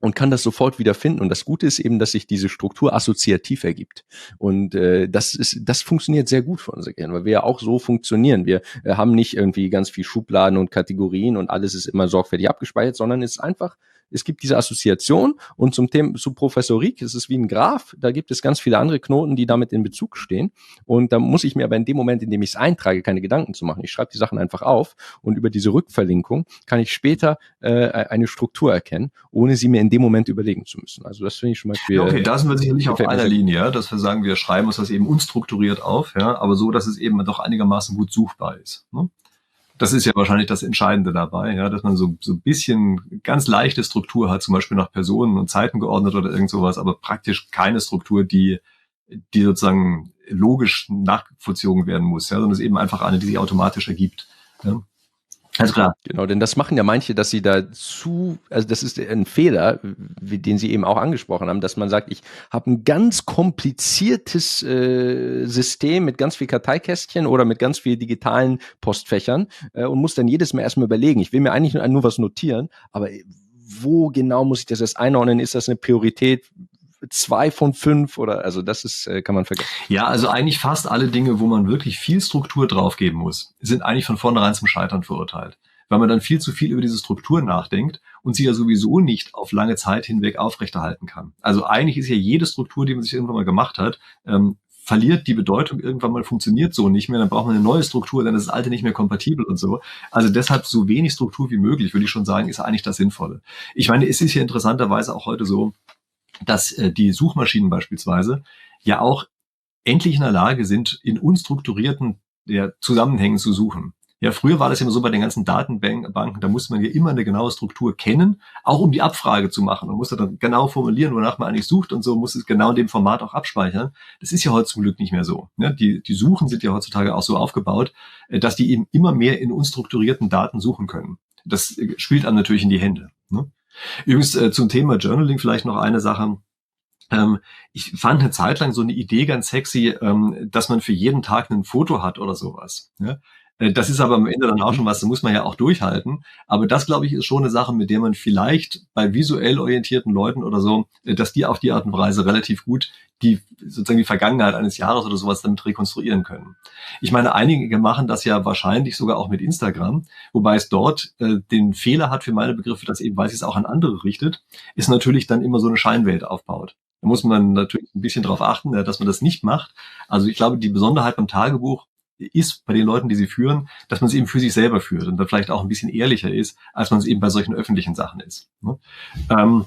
und kann das sofort wieder finden. Und das Gute ist eben, dass sich diese Struktur assoziativ ergibt. Und äh, das ist, das funktioniert sehr gut für unser Gehirn, weil wir ja auch so funktionieren. Wir äh, haben nicht irgendwie ganz viel Schubladen und Kategorien und alles ist immer sorgfältig abgespeichert, sondern es ist einfach es gibt diese Assoziation und zum Thema zu Professorik ist es wie ein Graph, da gibt es ganz viele andere Knoten, die damit in Bezug stehen und da muss ich mir aber in dem Moment, in dem ich es eintrage, keine Gedanken zu machen. Ich schreibe die Sachen einfach auf und über diese Rückverlinkung kann ich später äh, eine Struktur erkennen, ohne sie mir in dem Moment überlegen zu müssen. Also das finde ich schon mal für, Okay, da sind wir sicherlich auf einer Linie, dass wir sagen, wir schreiben uns das eben unstrukturiert auf, ja, aber so, dass es eben doch einigermaßen gut suchbar ist. Ne? Das ist ja wahrscheinlich das Entscheidende dabei, ja, dass man so, so ein bisschen ganz leichte Struktur hat, zum Beispiel nach Personen und Zeiten geordnet oder irgend sowas, aber praktisch keine Struktur, die, die sozusagen logisch nachvollzogen werden muss, ja, sondern es ist eben einfach eine, die sich automatisch ergibt. Ja. Also klar. Genau, denn das machen ja manche, dass sie da zu, also das ist ein Fehler, wie, den Sie eben auch angesprochen haben, dass man sagt, ich habe ein ganz kompliziertes äh, System mit ganz viel Karteikästchen oder mit ganz viel digitalen Postfächern äh, und muss dann jedes Mal erstmal überlegen. Ich will mir eigentlich nur, nur was notieren, aber wo genau muss ich das jetzt einordnen? Ist das eine Priorität? Zwei von fünf oder also das ist äh, kann man vergessen. Ja, also eigentlich fast alle Dinge, wo man wirklich viel Struktur draufgeben muss, sind eigentlich von vornherein zum Scheitern verurteilt, weil man dann viel zu viel über diese Struktur nachdenkt und sie ja sowieso nicht auf lange Zeit hinweg aufrechterhalten kann. Also eigentlich ist ja jede Struktur, die man sich irgendwann mal gemacht hat, ähm, verliert die Bedeutung irgendwann mal funktioniert so nicht mehr, dann braucht man eine neue Struktur, dann ist das alte nicht mehr kompatibel und so. Also deshalb so wenig Struktur wie möglich, würde ich schon sagen, ist eigentlich das Sinnvolle. Ich meine, es ist ja interessanterweise auch heute so, dass äh, die Suchmaschinen beispielsweise ja auch endlich in der Lage sind, in unstrukturierten ja, Zusammenhängen zu suchen. Ja, früher war das immer so bei den ganzen Datenbanken, da musste man ja immer eine genaue Struktur kennen, auch um die Abfrage zu machen. Man musste dann genau formulieren, wonach man eigentlich sucht und so, muss es genau in dem Format auch abspeichern. Das ist ja heute zum Glück nicht mehr so. Ja, die, die Suchen sind ja heutzutage auch so aufgebaut, äh, dass die eben immer mehr in unstrukturierten Daten suchen können. Das äh, spielt einem natürlich in die Hände. Ne? Übrigens äh, zum Thema Journaling vielleicht noch eine Sache. Ähm, ich fand eine Zeit lang so eine Idee ganz sexy, ähm, dass man für jeden Tag ein Foto hat oder sowas. Ja? Äh, das ist aber am Ende dann auch schon was, da muss man ja auch durchhalten. Aber das, glaube ich, ist schon eine Sache, mit der man vielleicht bei visuell orientierten Leuten oder so, äh, dass die auf die Art und Weise relativ gut die sozusagen die Vergangenheit eines Jahres oder sowas damit rekonstruieren können. Ich meine, einige machen das ja wahrscheinlich sogar auch mit Instagram, wobei es dort äh, den Fehler hat für meine Begriffe, dass eben, weil es es auch an andere richtet, ist natürlich dann immer so eine Scheinwelt aufbaut. Da muss man natürlich ein bisschen darauf achten, dass man das nicht macht. Also ich glaube, die Besonderheit beim Tagebuch ist bei den Leuten, die sie führen, dass man es eben für sich selber führt und dann vielleicht auch ein bisschen ehrlicher ist, als man es eben bei solchen öffentlichen Sachen ist. Ne? Ähm,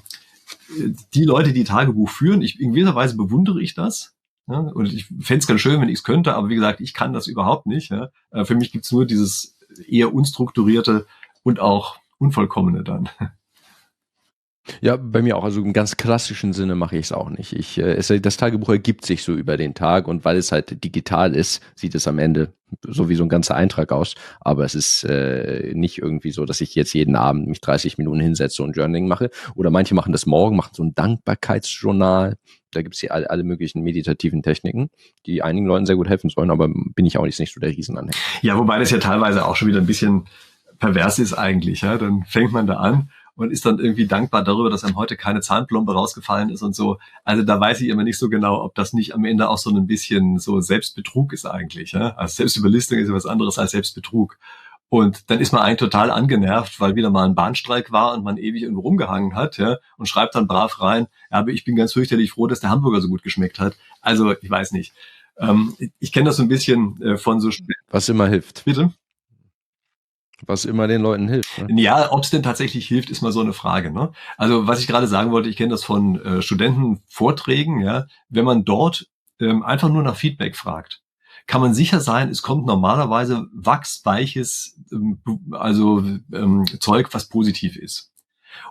die Leute, die Tagebuch führen, ich, in gewisser Weise bewundere ich das. Ja? Und ich fände es ganz schön, wenn ich es könnte, aber wie gesagt, ich kann das überhaupt nicht. Ja? Äh, für mich gibt's nur dieses eher unstrukturierte und auch unvollkommene dann. Ja, bei mir auch. Also im ganz klassischen Sinne mache ich es auch nicht. Ich, äh, es, das Tagebuch ergibt sich so über den Tag und weil es halt digital ist, sieht es am Ende so wie so ein ganzer Eintrag aus. Aber es ist äh, nicht irgendwie so, dass ich jetzt jeden Abend mich 30 Minuten hinsetze und Journaling mache. Oder manche machen das morgen, machen so ein Dankbarkeitsjournal. Da gibt es hier alle, alle möglichen meditativen Techniken, die einigen Leuten sehr gut helfen sollen, aber bin ich auch nicht, nicht so der Riesenanhänger. Ja, wobei das ja teilweise auch schon wieder ein bisschen pervers ist eigentlich. Ja? Dann fängt man da an und ist dann irgendwie dankbar darüber, dass einem heute keine Zahnplombe rausgefallen ist und so. Also da weiß ich immer nicht so genau, ob das nicht am Ende auch so ein bisschen so Selbstbetrug ist eigentlich. Ja? Also Selbstüberlistung ist ja was anderes als Selbstbetrug. Und dann ist man eigentlich total angenervt, weil wieder mal ein Bahnstreik war und man ewig irgendwo rumgehangen hat, ja, und schreibt dann brav rein, ja, aber ich bin ganz fürchterlich froh, dass der Hamburger so gut geschmeckt hat. Also, ich weiß nicht. Ähm, ich kenne das so ein bisschen äh, von so Was immer hilft. Bitte? Was immer den Leuten hilft. Ne? Ja, ob es denn tatsächlich hilft, ist mal so eine Frage. Ne? Also was ich gerade sagen wollte, ich kenne das von äh, Studentenvorträgen, ja, wenn man dort ähm, einfach nur nach Feedback fragt, kann man sicher sein, es kommt normalerweise wachsweiches, ähm, also ähm, Zeug, was positiv ist.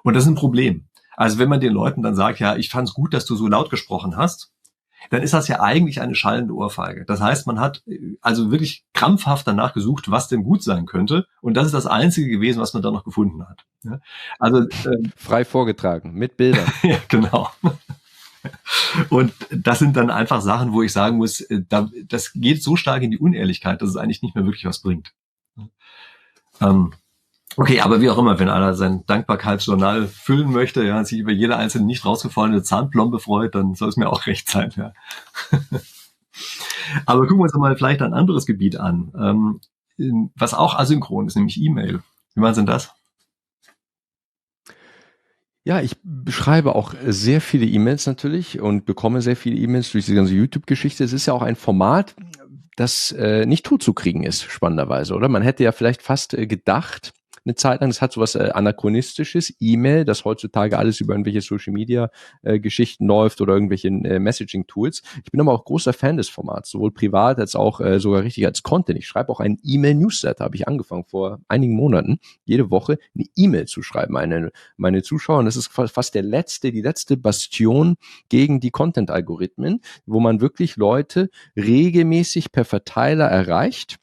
Und das ist ein Problem. Also wenn man den Leuten dann sagt, ja, ich fand es gut, dass du so laut gesprochen hast, dann ist das ja eigentlich eine schallende Ohrfeige. Das heißt, man hat äh, also wirklich krampfhaft danach gesucht, was denn gut sein könnte. Und das ist das Einzige gewesen, was man da noch gefunden hat. Also äh, frei vorgetragen mit Bildern. <laughs> ja, genau. Und das sind dann einfach Sachen, wo ich sagen muss, äh, das geht so stark in die Unehrlichkeit, dass es eigentlich nicht mehr wirklich was bringt. Ähm, Okay, aber wie auch immer, wenn einer sein Dankbarkeitsjournal füllen möchte, ja, sich über jede einzelne nicht rausgefallene Zahnplombe freut, dann soll es mir auch <laughs> recht sein, ja. <laughs> aber gucken wir uns mal vielleicht ein anderes Gebiet an, ähm, was auch asynchron ist, nämlich E-Mail. Wie machen Sie denn das? Ja, ich beschreibe auch sehr viele E-Mails natürlich und bekomme sehr viele E-Mails durch die ganze YouTube-Geschichte. Es ist ja auch ein Format, das äh, nicht tot zu kriegen ist, spannenderweise, oder? Man hätte ja vielleicht fast äh, gedacht, eine Zeit lang. Das hat so was äh, anachronistisches, E-Mail, das heutzutage alles über irgendwelche Social Media äh, Geschichten läuft oder irgendwelche äh, Messaging Tools. Ich bin aber auch großer Fan des Formats, sowohl privat als auch äh, sogar richtig als Content. Ich schreibe auch einen E-Mail Newsletter, habe ich angefangen vor einigen Monaten, jede Woche eine E-Mail zu schreiben, meine meine Zuschauer. Und das ist fast der letzte, die letzte Bastion gegen die Content Algorithmen, wo man wirklich Leute regelmäßig per Verteiler erreicht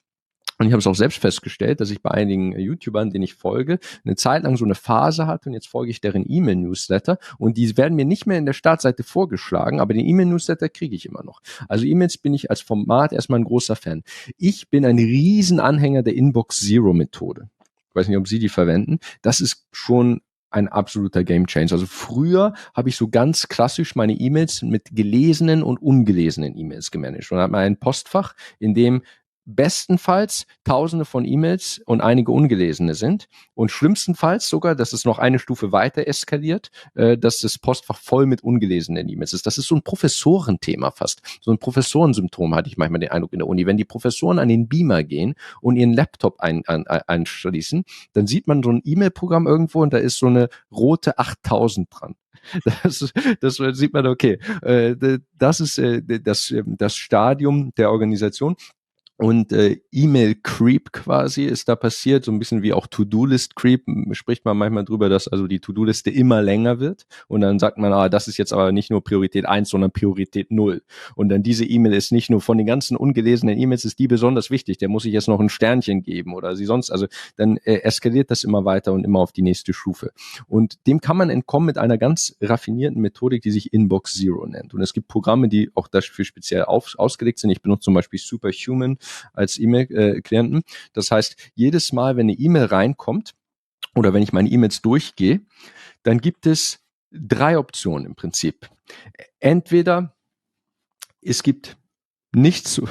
und ich habe es auch selbst festgestellt, dass ich bei einigen YouTubern, denen ich folge, eine Zeit lang so eine Phase hatte und jetzt folge ich deren E-Mail-Newsletter und die werden mir nicht mehr in der Startseite vorgeschlagen, aber den E-Mail-Newsletter kriege ich immer noch. Also E-Mails bin ich als Format erstmal ein großer Fan. Ich bin ein Riesenanhänger der Inbox Zero Methode. Ich weiß nicht, ob Sie die verwenden. Das ist schon ein absoluter Game Changer. Also früher habe ich so ganz klassisch meine E-Mails mit gelesenen und ungelesenen E-Mails gemanagt und habe mal ein Postfach, in dem bestenfalls tausende von E-Mails und einige ungelesene sind und schlimmstenfalls sogar, dass es noch eine Stufe weiter eskaliert, äh, dass das Postfach voll mit ungelesenen E-Mails ist. Das ist so ein Professorenthema fast. So ein Professorensymptom hatte ich manchmal den Eindruck in der Uni. Wenn die Professoren an den Beamer gehen und ihren Laptop ein, ein, einschließen, dann sieht man so ein E-Mail-Programm irgendwo und da ist so eine rote 8000 dran. <laughs> Das, das sieht man, okay, äh, das ist äh, das, das Stadium der Organisation und äh, E-Mail-Creep quasi ist da passiert, so ein bisschen wie auch To-Do-List-Creep, spricht man manchmal drüber, dass also die To-Do-Liste immer länger wird und dann sagt man, ah, das ist jetzt aber nicht nur Priorität eins, sondern Priorität null. Und dann diese E-Mail ist nicht nur von den ganzen ungelesenen E-Mails, ist die besonders wichtig, der muss ich jetzt noch ein Sternchen geben oder sie sonst, also dann äh, eskaliert das immer weiter und immer auf die nächste Stufe. Und dem kann man entkommen mit einer ganz raffinierten Methodik, die sich Inbox Zero nennt. Und es gibt Programme, die auch dafür speziell auf, ausgelegt sind. Ich benutze zum Beispiel Superhuman, als E-Mail-Klienten. Das heißt, jedes Mal, wenn eine E-Mail reinkommt oder wenn ich meine E-Mails durchgehe, dann gibt es drei Optionen im Prinzip. Entweder es gibt nichts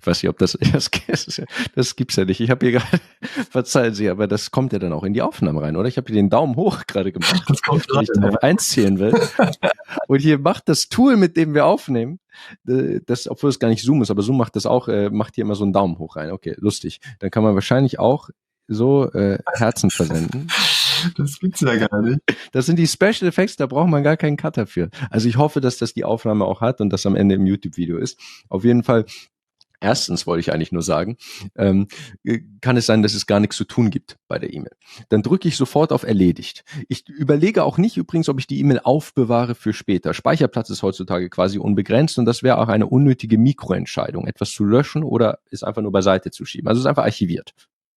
ich weiß nicht, ob das, <laughs> das, das gibt's ja nicht. Ich habe hier gerade, <laughs> verzeihen Sie, aber das kommt ja dann auch in die Aufnahme rein, oder? Ich habe hier den Daumen hoch gerade gemacht, das kommt rein, ich auf eins zählen will. Und hier macht das Tool, mit dem wir aufnehmen, äh, das, obwohl es gar nicht Zoom ist, aber Zoom macht das auch, äh, macht hier immer so einen Daumen hoch rein. Okay, lustig. Dann kann man wahrscheinlich auch so äh, Herzen versenden. Das gibt's ja gar nicht. Das sind die Special Effects, da braucht man gar keinen Cutter für. Also ich hoffe, dass das die Aufnahme auch hat und das am Ende im YouTube-Video ist. Auf jeden Fall Erstens wollte ich eigentlich nur sagen, ähm, kann es sein, dass es gar nichts zu tun gibt bei der E-Mail. Dann drücke ich sofort auf Erledigt. Ich überlege auch nicht übrigens, ob ich die E-Mail aufbewahre für später. Speicherplatz ist heutzutage quasi unbegrenzt und das wäre auch eine unnötige Mikroentscheidung, etwas zu löschen oder es einfach nur beiseite zu schieben. Also es ist einfach archiviert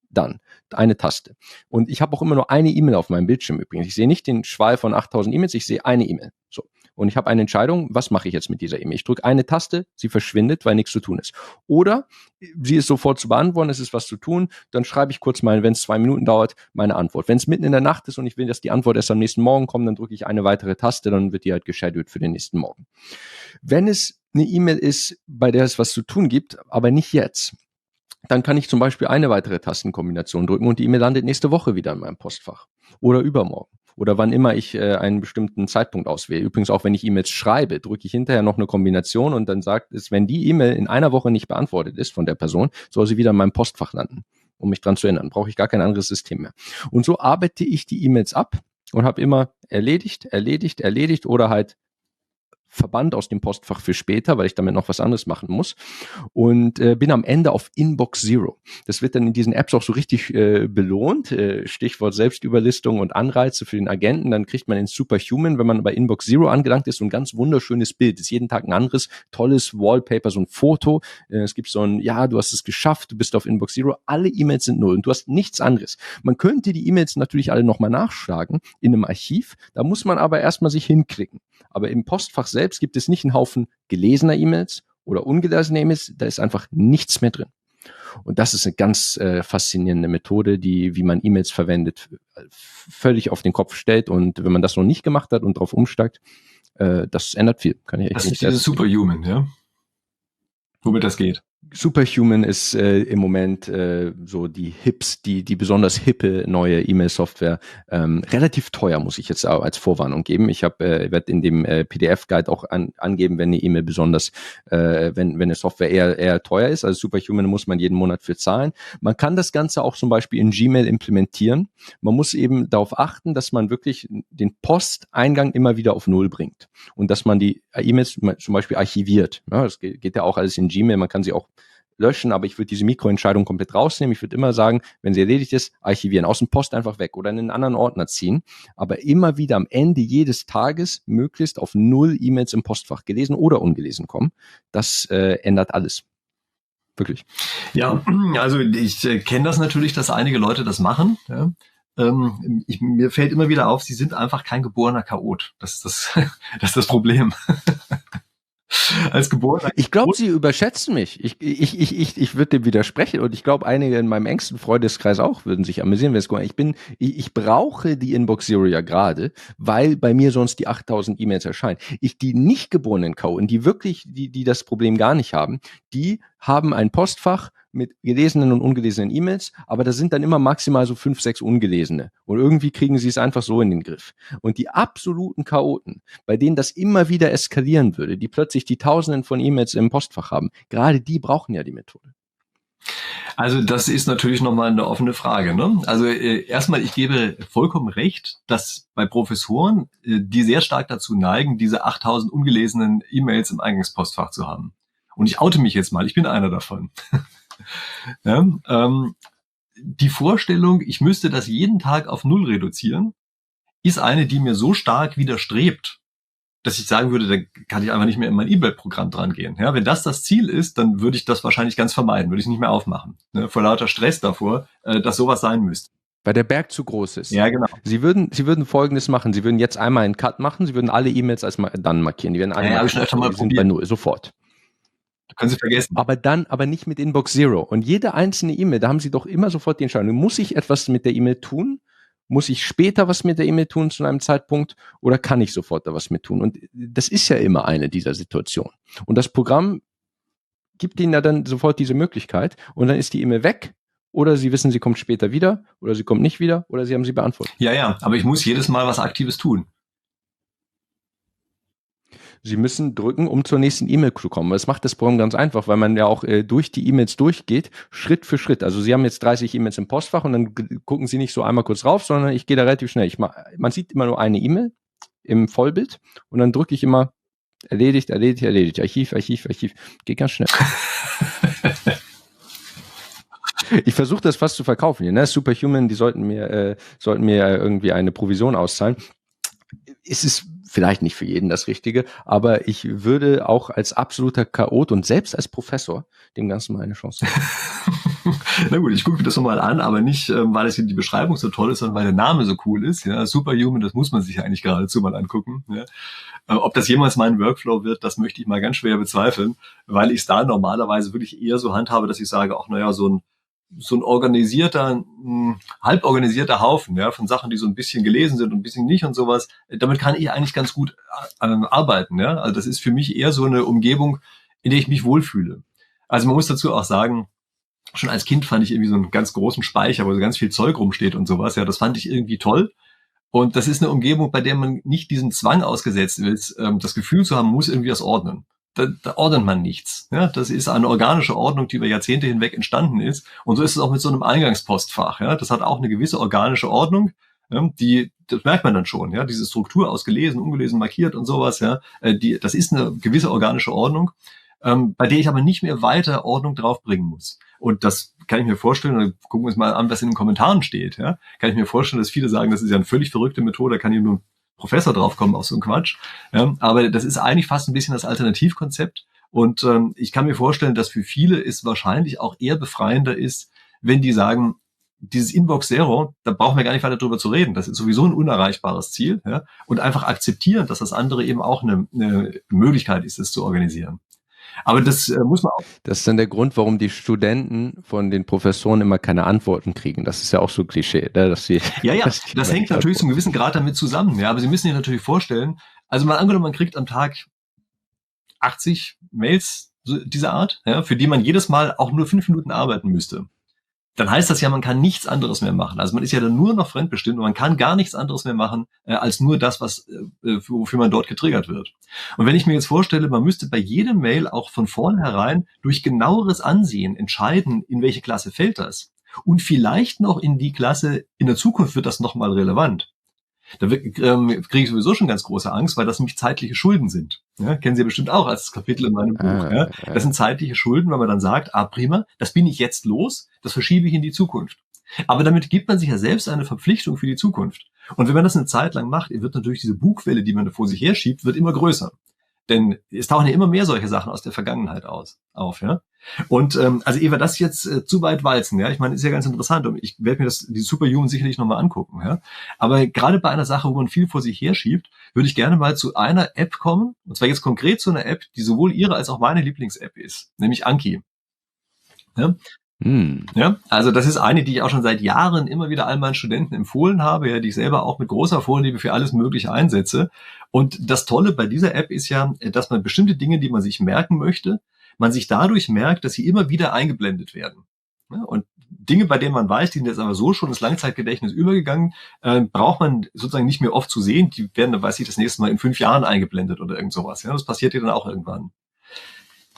dann eine Taste. Und ich habe auch immer nur eine E-Mail auf meinem Bildschirm übrigens. Ich sehe nicht den Schwall von 8000 E-Mails, ich sehe eine E-Mail. So. Und ich habe eine Entscheidung, was mache ich jetzt mit dieser E-Mail? Ich drücke eine Taste, sie verschwindet, weil nichts zu tun ist. Oder sie ist sofort zu beantworten, es ist was zu tun, dann schreibe ich kurz mal, wenn es zwei Minuten dauert, meine Antwort. Wenn es mitten in der Nacht ist und ich will, dass die Antwort erst am nächsten Morgen kommt, dann drücke ich eine weitere Taste, dann wird die halt gescheduled für den nächsten Morgen. Wenn es eine E-Mail ist, bei der es was zu tun gibt, aber nicht jetzt, dann kann ich zum Beispiel eine weitere Tastenkombination drücken und die E-Mail landet nächste Woche wieder in meinem Postfach oder übermorgen oder wann immer ich äh, einen bestimmten Zeitpunkt auswähle. Übrigens auch wenn ich E-Mails schreibe, drücke ich hinterher noch eine Kombination und dann sagt es, wenn die E-Mail in einer Woche nicht beantwortet ist von der Person, soll sie wieder in meinem Postfach landen, um mich dran zu erinnern. Brauche ich gar kein anderes System mehr. Und so arbeite ich die E-Mails ab und habe immer erledigt, erledigt, erledigt oder halt verbannt aus dem Postfach für später, weil ich damit noch was anderes machen muss. Und äh, bin am Ende auf Inbox Zero. Das wird dann in diesen Apps auch so richtig äh, belohnt. Äh, Stichwort Selbstüberlistung und Anreize für den Agenten. Dann kriegt man den Superhuman, wenn man bei Inbox Zero angelangt ist, so ein ganz wunderschönes Bild. ist jeden Tag ein anderes, tolles Wallpaper, so ein Foto. Äh, es gibt so ein, ja, du hast es geschafft, du bist auf Inbox Zero. Alle E-Mails sind null und du hast nichts anderes. Man könnte die E-Mails natürlich alle nochmal nachschlagen in einem Archiv. Da muss man aber erstmal sich hinklicken. Aber im Postfach selbst gibt es nicht einen Haufen gelesener E-Mails oder ungelesener E-Mails, da ist einfach nichts mehr drin. Und das ist eine ganz äh, faszinierende Methode, die, wie man E-Mails verwendet, völlig auf den Kopf stellt. Und wenn man das noch nicht gemacht hat und darauf umsteigt, äh, das ändert viel. Kann ich echt das ist dieses Superhuman, ja? Womit das geht. Superhuman ist äh, im Moment äh, so die Hips, die die besonders hippe neue E-Mail-Software. Ähm, relativ teuer muss ich jetzt auch als Vorwarnung geben. Ich habe äh, werde in dem äh, PDF-Guide auch an, angeben, wenn eine E-Mail besonders, äh, wenn wenn eine Software eher eher teuer ist. Also Superhuman muss man jeden Monat für zahlen. Man kann das Ganze auch zum Beispiel in Gmail implementieren. Man muss eben darauf achten, dass man wirklich den Posteingang immer wieder auf Null bringt und dass man die E-Mails zum Beispiel archiviert. Ja, das geht, geht ja auch alles in Gmail. Man kann sie auch löschen, aber ich würde diese Mikroentscheidung komplett rausnehmen. Ich würde immer sagen, wenn sie erledigt ist, archivieren, aus dem Post einfach weg oder in einen anderen Ordner ziehen. Aber immer wieder am Ende jedes Tages möglichst auf null E-Mails im Postfach gelesen oder ungelesen kommen. Das äh, ändert alles. Wirklich. Ja, <clears throat> also ich äh, kenne das natürlich, dass einige Leute das machen. Ja. Ähm, ich, mir fällt immer wieder auf, sie sind einfach kein geborener Chaot. Das ist das, <laughs> das, ist das Problem. <laughs> <laughs> als geborener. Ich glaube, Sie überschätzen mich. Ich, ich, ich, ich, ich würde dem widersprechen und ich glaube, einige in meinem engsten Freundeskreis auch würden sich amüsieren, wenn es Ich bin, ich, ich brauche die Inbox Zero ja gerade, weil bei mir sonst die 8000 E-Mails erscheinen. Ich, die nicht geborenen Kauen, die wirklich, die, die das Problem gar nicht haben, die haben ein Postfach, mit gelesenen und ungelesenen E-Mails, aber da sind dann immer maximal so fünf, sechs ungelesene. Und irgendwie kriegen sie es einfach so in den Griff. Und die absoluten Chaoten, bei denen das immer wieder eskalieren würde, die plötzlich die Tausenden von E-Mails im Postfach haben, gerade die brauchen ja die Methode. Also das ist natürlich nochmal eine offene Frage. Ne? Also äh, erstmal, ich gebe vollkommen recht, dass bei Professoren, äh, die sehr stark dazu neigen, diese 8000 ungelesenen E-Mails im Eingangspostfach zu haben. Und ich oute mich jetzt mal, ich bin einer davon. <laughs> ja, ähm, die Vorstellung, ich müsste das jeden Tag auf Null reduzieren, ist eine, die mir so stark widerstrebt, dass ich sagen würde, da kann ich einfach nicht mehr in mein E-Mail-Programm dran gehen. Ja, wenn das das Ziel ist, dann würde ich das wahrscheinlich ganz vermeiden, würde ich nicht mehr aufmachen. Ne, vor lauter Stress davor, äh, dass sowas sein müsste. Weil der Berg zu groß ist. Ja, genau. Sie würden, Sie würden Folgendes machen. Sie würden jetzt einmal einen Cut machen. Sie würden alle E-Mails als dann markieren. Die werden alle ja, ja, schon öfter mal sind bei Null, sofort. Können Sie vergessen. Aber dann, aber nicht mit Inbox Zero. Und jede einzelne E-Mail, da haben Sie doch immer sofort die Entscheidung. Muss ich etwas mit der E-Mail tun? Muss ich später was mit der E-Mail tun zu einem Zeitpunkt oder kann ich sofort da was mit tun? Und das ist ja immer eine dieser Situationen. Und das Programm gibt ihnen ja dann sofort diese Möglichkeit und dann ist die E-Mail weg oder sie wissen, sie kommt später wieder oder sie kommt nicht wieder oder sie haben sie beantwortet. Ja, ja, aber ich muss jedes Mal was Aktives tun. Sie müssen drücken, um zur nächsten E-Mail zu kommen. Das macht das Programm ganz einfach, weil man ja auch äh, durch die E-Mails durchgeht, Schritt für Schritt. Also Sie haben jetzt 30 E-Mails im Postfach und dann gucken Sie nicht so einmal kurz rauf, sondern ich gehe da relativ schnell. Ich mach, man sieht immer nur eine E-Mail im Vollbild und dann drücke ich immer erledigt, erledigt, erledigt, Archiv, Archiv, Archiv. Geht ganz schnell. <laughs> ich versuche das fast zu verkaufen hier. Ne? Superhuman, die sollten mir, äh, sollten mir irgendwie eine Provision auszahlen. Es ist vielleicht nicht für jeden das Richtige, aber ich würde auch als absoluter Chaot und selbst als Professor dem Ganzen mal eine Chance geben. <laughs> Na gut, ich gucke mir das nochmal an, aber nicht, ähm, weil es die Beschreibung so toll ist, sondern weil der Name so cool ist. Ja, Superhuman, das muss man sich eigentlich geradezu mal angucken. Ja. Äh, ob das jemals mein Workflow wird, das möchte ich mal ganz schwer bezweifeln, weil ich es da normalerweise wirklich eher so handhabe, dass ich sage, auch naja, so ein so ein organisierter, hm, halb organisierter Haufen, ja, von Sachen, die so ein bisschen gelesen sind und ein bisschen nicht und sowas. Damit kann ich eigentlich ganz gut äh, arbeiten, ja. Also das ist für mich eher so eine Umgebung, in der ich mich wohlfühle. Also man muss dazu auch sagen, schon als Kind fand ich irgendwie so einen ganz großen Speicher, wo so ganz viel Zeug rumsteht und sowas. Ja, das fand ich irgendwie toll. Und das ist eine Umgebung, bei der man nicht diesem Zwang ausgesetzt ist, ähm, das Gefühl zu haben, muss irgendwie was ordnen da, da ordnet man nichts. Ja, das ist eine organische Ordnung, die über Jahrzehnte hinweg entstanden ist. Und so ist es auch mit so einem Eingangspostfach. Ja, das hat auch eine gewisse organische Ordnung. Ja, die, das merkt man dann schon, ja, diese Struktur aus gelesen, ungelesen, markiert und sowas, ja, äh, die, das ist eine gewisse organische Ordnung, ähm, bei der ich aber nicht mehr weiter Ordnung draufbringen muss. Und das kann ich mir vorstellen, gucken wir uns mal an, was in den Kommentaren steht, ja, kann ich mir vorstellen, dass viele sagen, das ist ja eine völlig verrückte Methode, kann ich nur Professor draufkommen auf so einen Quatsch. Ja, aber das ist eigentlich fast ein bisschen das Alternativkonzept. Und ähm, ich kann mir vorstellen, dass für viele es wahrscheinlich auch eher befreiender ist, wenn die sagen, dieses Inbox Zero, da brauchen wir gar nicht weiter drüber zu reden. Das ist sowieso ein unerreichbares Ziel. Ja? Und einfach akzeptieren, dass das andere eben auch eine, eine Möglichkeit ist, es zu organisieren. Aber das äh, muss man auch. Das ist dann der Grund, warum die Studenten von den Professoren immer keine Antworten kriegen. Das ist ja auch so Klischee, ne? dass sie. <laughs> Ja, ja, <laughs> das, das hängt natürlich zu einem gewissen Grad damit zusammen. Ja, aber Sie müssen sich natürlich vorstellen, also mal angenommen, man kriegt am Tag 80 Mails dieser Art, ja, für die man jedes Mal auch nur fünf Minuten arbeiten müsste dann heißt das ja, man kann nichts anderes mehr machen. Also man ist ja dann nur noch fremdbestimmt und man kann gar nichts anderes mehr machen, äh, als nur das, was, äh, äh, wofür man dort getriggert wird. Und wenn ich mir jetzt vorstelle, man müsste bei jedem Mail auch von vornherein durch genaueres Ansehen entscheiden, in welche Klasse fällt das. Und vielleicht noch in die Klasse, in der Zukunft wird das nochmal relevant. Da ähm, kriege ich sowieso schon ganz große Angst, weil das nämlich zeitliche Schulden sind. Ja, kennen Sie bestimmt auch als Kapitel in meinem Buch. Ah, ja. Das sind zeitliche Schulden, weil man dann sagt, ah prima, das bin ich jetzt los, das verschiebe ich in die Zukunft. Aber damit gibt man sich ja selbst eine Verpflichtung für die Zukunft. Und wenn man das eine Zeit lang macht, wird natürlich diese Bugwelle, die man da vor sich herschiebt, wird immer größer. Denn es tauchen ja immer mehr solche Sachen aus der Vergangenheit aus, auf, ja. Und ähm, also Eva, das jetzt äh, zu weit walzen, ja. Ich meine, ist ja ganz interessant und ich werde mir das die Superhuman sicherlich nochmal angucken, ja. Aber gerade bei einer Sache, wo man viel vor sich herschiebt, würde ich gerne mal zu einer App kommen, und zwar jetzt konkret zu einer App, die sowohl ihre als auch meine Lieblings-App ist, nämlich Anki. Ja? Hm. Ja, also das ist eine, die ich auch schon seit Jahren immer wieder all meinen Studenten empfohlen habe, ja, die ich selber auch mit großer Vorliebe für alles Mögliche einsetze. Und das Tolle bei dieser App ist ja, dass man bestimmte Dinge, die man sich merken möchte, man sich dadurch merkt, dass sie immer wieder eingeblendet werden. Und Dinge, bei denen man weiß, die sind jetzt aber so schon ins Langzeitgedächtnis übergegangen, äh, braucht man sozusagen nicht mehr oft zu sehen. Die werden, dann weiß ich, das nächste Mal in fünf Jahren eingeblendet oder irgend sowas. Ja, das passiert ja dann auch irgendwann.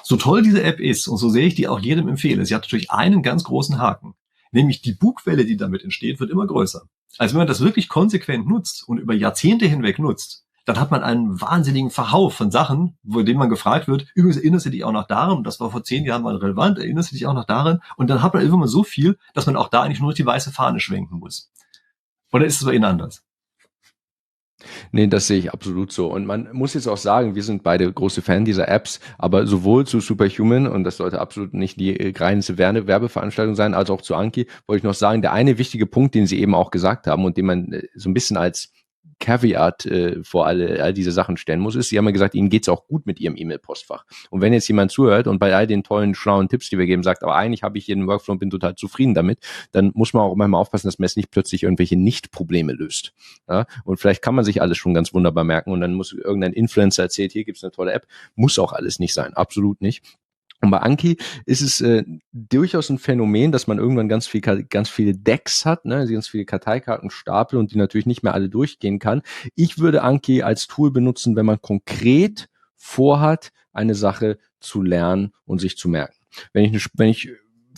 So toll diese App ist und so sehr ich die auch jedem empfehle, sie hat natürlich einen ganz großen Haken. Nämlich die Bugwelle, die damit entsteht, wird immer größer. Also wenn man das wirklich konsequent nutzt und über Jahrzehnte hinweg nutzt, dann hat man einen wahnsinnigen Verhauf von Sachen, wo dem man gefragt wird, übrigens erinnerst du dich auch noch daran, das war vor zehn Jahren mal relevant, erinnerst du dich auch noch daran, und dann hat man irgendwann so viel, dass man auch da eigentlich nur die weiße Fahne schwenken muss. Oder ist es bei Ihnen anders? Nee, das sehe ich absolut so. Und man muss jetzt auch sagen, wir sind beide große Fan dieser Apps, aber sowohl zu Superhuman, und das sollte absolut nicht die reinste Werbeveranstaltung sein, als auch zu Anki, wollte ich noch sagen, der eine wichtige Punkt, den Sie eben auch gesagt haben und den man äh, so ein bisschen als Caveat äh, vor alle, all diese Sachen stellen muss, ist, Sie haben ja gesagt, Ihnen geht's auch gut mit Ihrem E-Mail-Postfach. Und wenn jetzt jemand zuhört und bei all den tollen, schlauen Tipps, die wir geben, sagt, aber eigentlich habe ich hier einen Workflow und bin total zufrieden damit, dann muss man auch manchmal aufpassen, dass man es nicht plötzlich irgendwelche Nicht-Probleme löst. Ja? Und vielleicht kann man sich alles schon ganz wunderbar merken und dann muss irgendein Influencer erzählt, hier gibt's eine tolle App, muss auch alles nicht sein, absolut nicht. Und bei Anki ist es äh, durchaus ein Phänomen, dass man irgendwann ganz viel, ganz viele Decks hat, ne, also ganz viele Karteikartenstapel und die natürlich nicht mehr alle durchgehen kann. Ich würde Anki als Tool benutzen, wenn man konkret vorhat, eine Sache zu lernen und sich zu merken. Wenn ich, wenn ich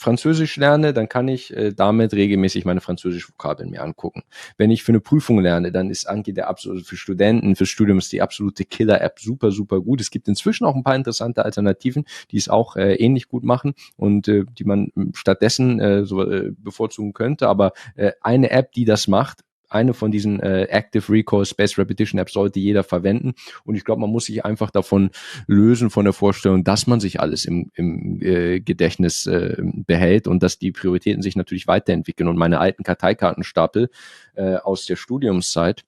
Französisch lerne, dann kann ich äh, damit regelmäßig meine französische Vokabeln mir angucken. Wenn ich für eine Prüfung lerne, dann ist Anki der absolute, für Studenten, für Studium ist die absolute Killer-App super, super gut. Es gibt inzwischen auch ein paar interessante Alternativen, die es auch äh, ähnlich gut machen und äh, die man stattdessen äh, so, äh, bevorzugen könnte. Aber äh, eine App, die das macht, eine von diesen äh, Active Recall Space Repetition Apps sollte jeder verwenden. Und ich glaube, man muss sich einfach davon lösen, von der Vorstellung, dass man sich alles im, im äh, Gedächtnis äh, behält und dass die Prioritäten sich natürlich weiterentwickeln. Und meine alten Karteikartenstapel äh, aus der Studiumszeit,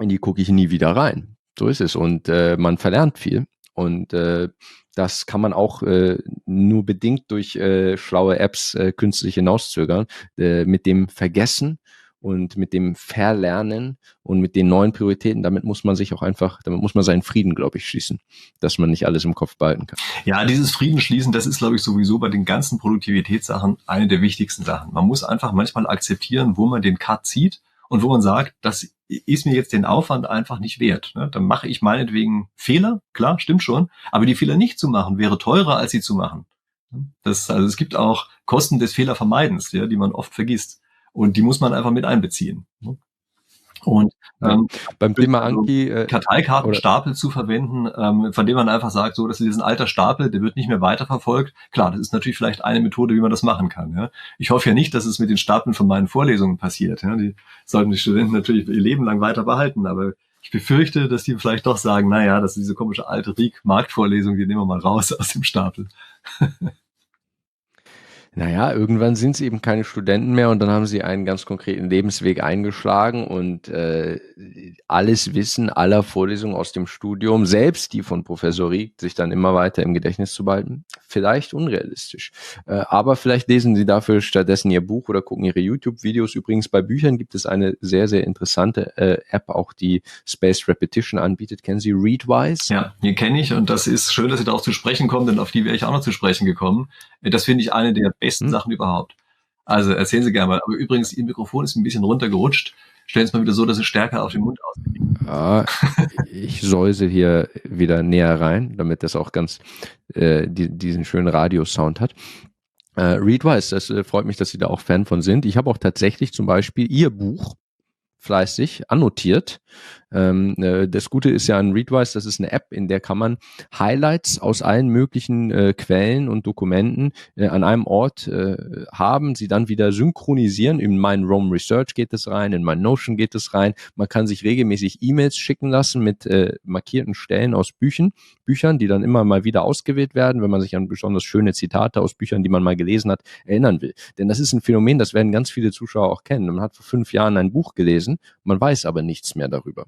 in die gucke ich nie wieder rein. So ist es. Und äh, man verlernt viel. Und äh, das kann man auch äh, nur bedingt durch äh, schlaue Apps äh, künstlich hinauszögern. Äh, mit dem Vergessen und mit dem Verlernen und mit den neuen Prioritäten, damit muss man sich auch einfach, damit muss man seinen Frieden, glaube ich, schließen, dass man nicht alles im Kopf behalten kann. Ja, dieses Frieden schließen, das ist, glaube ich, sowieso bei den ganzen Produktivitätssachen eine der wichtigsten Sachen. Man muss einfach manchmal akzeptieren, wo man den Cut zieht und wo man sagt, das ist mir jetzt den Aufwand einfach nicht wert. Ne? Dann mache ich meinetwegen Fehler, klar, stimmt schon, aber die Fehler nicht zu machen, wäre teurer, als sie zu machen. Das, also es gibt auch Kosten des Fehlervermeidens, ja, die man oft vergisst. Und die muss man einfach mit einbeziehen. Und ähm, beim Thema Anki äh, Karteikartenstapel zu verwenden, ähm, von dem man einfach sagt, so, dass diesen alter Stapel, der wird nicht mehr weiterverfolgt. Klar, das ist natürlich vielleicht eine Methode, wie man das machen kann. Ja. Ich hoffe ja nicht, dass es mit den Stapeln von meinen Vorlesungen passiert. Ja. Die sollten die Studenten natürlich ihr Leben lang weiter behalten, aber ich befürchte, dass die vielleicht doch sagen, na ja, das ist diese komische alte Riek-Marktvorlesung, die nehmen wir mal raus <laughs> aus dem Stapel. Naja, irgendwann sind sie eben keine Studenten mehr und dann haben sie einen ganz konkreten Lebensweg eingeschlagen und äh, alles Wissen aller Vorlesungen aus dem Studium, selbst die von Professor Rieck, sich dann immer weiter im Gedächtnis zu behalten, vielleicht unrealistisch. Äh, aber vielleicht lesen sie dafür stattdessen ihr Buch oder gucken ihre YouTube-Videos. Übrigens bei Büchern gibt es eine sehr, sehr interessante äh, App, auch die Space Repetition anbietet. Kennen Sie Readwise? Ja, die kenne ich und das ist schön, dass Sie darauf zu sprechen kommen, denn auf die wäre ich auch noch zu sprechen gekommen. Das finde ich eine der besten hm. Sachen überhaupt. Also erzählen Sie gerne mal. Aber übrigens, Ihr Mikrofon ist ein bisschen runtergerutscht. Stellen Sie es mal wieder so, dass es stärker auf den Mund ausgeht. Ja, ich säuse hier wieder näher rein, damit das auch ganz äh, die, diesen schönen Radiosound hat. Äh, Readwise, das äh, freut mich, dass Sie da auch Fan von sind. Ich habe auch tatsächlich zum Beispiel Ihr Buch fleißig annotiert ähm, äh, das Gute ist ja an Readwise, das ist eine App, in der kann man Highlights aus allen möglichen äh, Quellen und Dokumenten äh, an einem Ort äh, haben, sie dann wieder synchronisieren. In mein Rome Research geht es rein, in mein Notion geht es rein. Man kann sich regelmäßig E-Mails schicken lassen mit äh, markierten Stellen aus Büchern, Büchern, die dann immer mal wieder ausgewählt werden, wenn man sich an besonders schöne Zitate aus Büchern, die man mal gelesen hat, erinnern will. Denn das ist ein Phänomen, das werden ganz viele Zuschauer auch kennen. Man hat vor fünf Jahren ein Buch gelesen, man weiß aber nichts mehr darüber.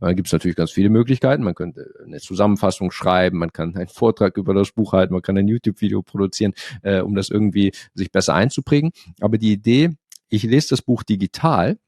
Da gibt es natürlich ganz viele Möglichkeiten. Man könnte eine Zusammenfassung schreiben, man kann einen Vortrag über das Buch halten, man kann ein YouTube-Video produzieren, äh, um das irgendwie sich besser einzuprägen. Aber die Idee, ich lese das Buch digital,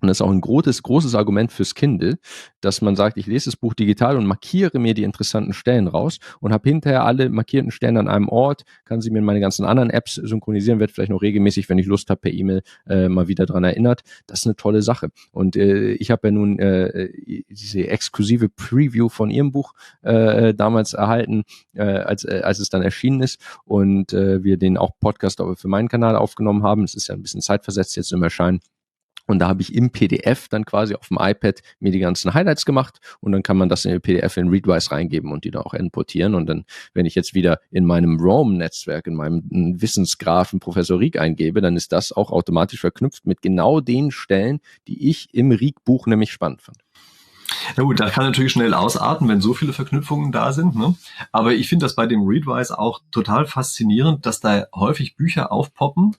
und das ist auch ein großes, großes Argument fürs Kindle, dass man sagt, ich lese das Buch digital und markiere mir die interessanten Stellen raus und habe hinterher alle markierten Stellen an einem Ort, kann sie mir in meine ganzen anderen Apps synchronisieren, wird vielleicht noch regelmäßig, wenn ich Lust habe, per E-Mail äh, mal wieder dran erinnert. Das ist eine tolle Sache. Und äh, ich habe ja nun äh, diese exklusive Preview von ihrem Buch äh, damals erhalten, äh, als, äh, als es dann erschienen ist und äh, wir den auch Podcast für meinen Kanal aufgenommen haben. Es ist ja ein bisschen zeitversetzt jetzt im Erscheinen. Und da habe ich im PDF dann quasi auf dem iPad mir die ganzen Highlights gemacht und dann kann man das in den PDF in Readwise reingeben und die dann auch importieren. Und dann, wenn ich jetzt wieder in meinem Rome-Netzwerk, in meinem Wissensgrafen Professor Rieck eingebe, dann ist das auch automatisch verknüpft mit genau den Stellen, die ich im Rieck-Buch nämlich spannend fand. Na gut, da kann natürlich schnell ausarten, wenn so viele Verknüpfungen da sind. Ne? Aber ich finde das bei dem Readwise auch total faszinierend, dass da häufig Bücher aufpoppen,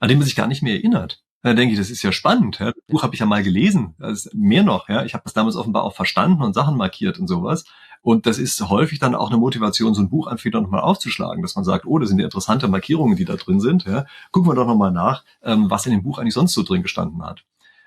an die man sich gar nicht mehr erinnert. Da denke ich, das ist ja spannend. Ja. Das Buch habe ich ja mal gelesen. Ist mehr noch. Ja. Ich habe das damals offenbar auch verstanden und Sachen markiert und sowas. Und das ist häufig dann auch eine Motivation, so ein Buch einfach nochmal aufzuschlagen, dass man sagt, oh, das sind ja interessante Markierungen, die da drin sind. Ja. Gucken wir doch nochmal nach, ähm, was in dem Buch eigentlich sonst so drin gestanden hat.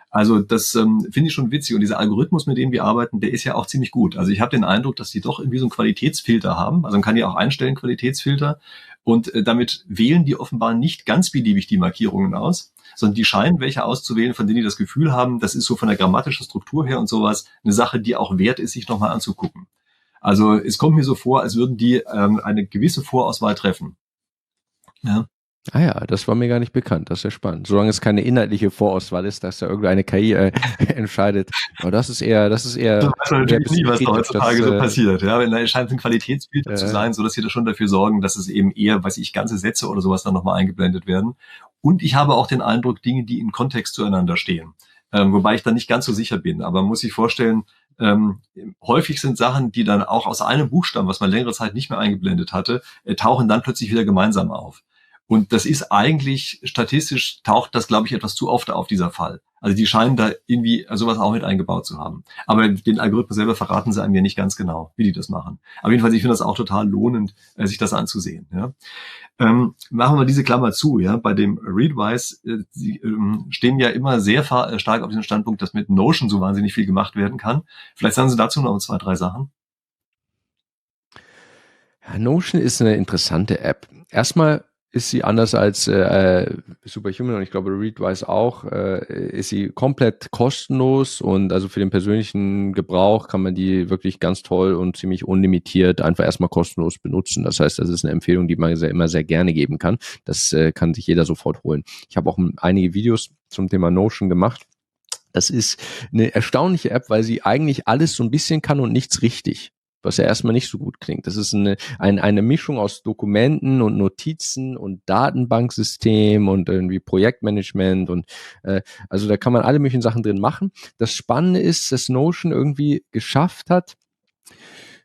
Also das ähm, finde ich schon witzig. Und dieser Algorithmus, mit dem wir arbeiten, der ist ja auch ziemlich gut. Also ich habe den Eindruck, dass die doch irgendwie so einen Qualitätsfilter haben. Also man kann ja auch einstellen, Qualitätsfilter. Und äh, damit wählen die offenbar nicht ganz beliebig die Markierungen aus, sondern die scheinen welche auszuwählen, von denen die das Gefühl haben, das ist so von der grammatischen Struktur her und sowas eine Sache, die auch wert ist, sich nochmal anzugucken. Also es kommt mir so vor, als würden die ähm, eine gewisse Vorauswahl treffen. Ja. Ah ja, das war mir gar nicht bekannt. Das ist ja spannend. Solange es keine inhaltliche Vorauswahl ist, dass da irgendeine KI äh, <laughs> entscheidet. Aber das ist eher, das ist eher. Du weißt natürlich nie, was da heutzutage das, so äh, passiert. Ja, wenn da scheint ein Qualitätsfilter äh, zu sein, so dass sie da schon dafür sorgen, dass es eben eher, weiß ich, ganze Sätze oder sowas dann nochmal eingeblendet werden. Und ich habe auch den Eindruck, Dinge, die in Kontext zueinander stehen. Ähm, wobei ich da nicht ganz so sicher bin. Aber man muss sich vorstellen, ähm, häufig sind Sachen, die dann auch aus einem Buchstaben, was man längere Zeit nicht mehr eingeblendet hatte, äh, tauchen dann plötzlich wieder gemeinsam auf. Und das ist eigentlich, statistisch taucht das, glaube ich, etwas zu oft auf, dieser Fall. Also die scheinen da irgendwie sowas auch mit eingebaut zu haben. Aber den Algorithmus selber verraten sie einem ja nicht ganz genau, wie die das machen. Aber jedenfalls, ich finde das auch total lohnend, äh, sich das anzusehen. Ja. Ähm, machen wir diese Klammer zu. Ja. Bei dem Readwise, äh, sie ähm, stehen ja immer sehr äh, stark auf diesem Standpunkt, dass mit Notion so wahnsinnig viel gemacht werden kann. Vielleicht sagen Sie dazu noch zwei, drei Sachen. Ja, Notion ist eine interessante App. Erstmal ist sie anders als äh, Superhuman und ich glaube Readwise auch, äh, ist sie komplett kostenlos und also für den persönlichen Gebrauch kann man die wirklich ganz toll und ziemlich unlimitiert einfach erstmal kostenlos benutzen. Das heißt, das ist eine Empfehlung, die man sehr, immer sehr gerne geben kann. Das äh, kann sich jeder sofort holen. Ich habe auch einige Videos zum Thema Notion gemacht. Das ist eine erstaunliche App, weil sie eigentlich alles so ein bisschen kann und nichts richtig was ja erstmal nicht so gut klingt. Das ist eine, eine, eine Mischung aus Dokumenten und Notizen und Datenbanksystem und irgendwie Projektmanagement und äh, also da kann man alle möglichen Sachen drin machen. Das Spannende ist, dass Notion irgendwie geschafft hat,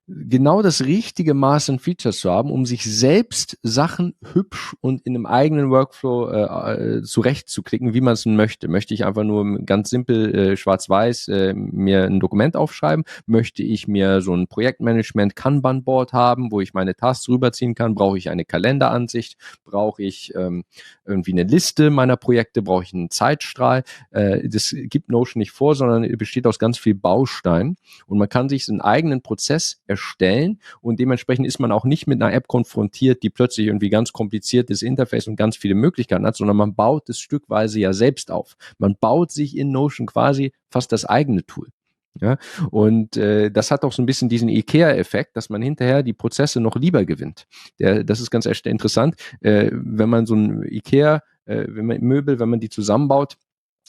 genau das richtige Maß an Features zu haben, um sich selbst Sachen hübsch und in einem eigenen Workflow äh, äh, zurechtzuklicken, wie man es möchte. Möchte ich einfach nur ganz simpel äh, schwarz-weiß äh, mir ein Dokument aufschreiben? Möchte ich mir so ein Projektmanagement Kanban-Board haben, wo ich meine Tasks rüberziehen kann? Brauche ich eine Kalenderansicht? Brauche ich ähm, irgendwie eine Liste meiner Projekte? Brauche ich einen Zeitstrahl? Äh, das gibt Notion nicht vor, sondern besteht aus ganz viel Bausteinen und man kann sich einen eigenen Prozess erstellen und dementsprechend ist man auch nicht mit einer App konfrontiert, die plötzlich irgendwie ganz kompliziertes Interface und ganz viele Möglichkeiten hat, sondern man baut es stückweise ja selbst auf. Man baut sich in Notion quasi fast das eigene Tool. Ja, und äh, das hat auch so ein bisschen diesen IKEA-Effekt, dass man hinterher die Prozesse noch lieber gewinnt. Der, das ist ganz interessant, äh, wenn man so ein IKEA, äh, wenn man Möbel, wenn man die zusammenbaut,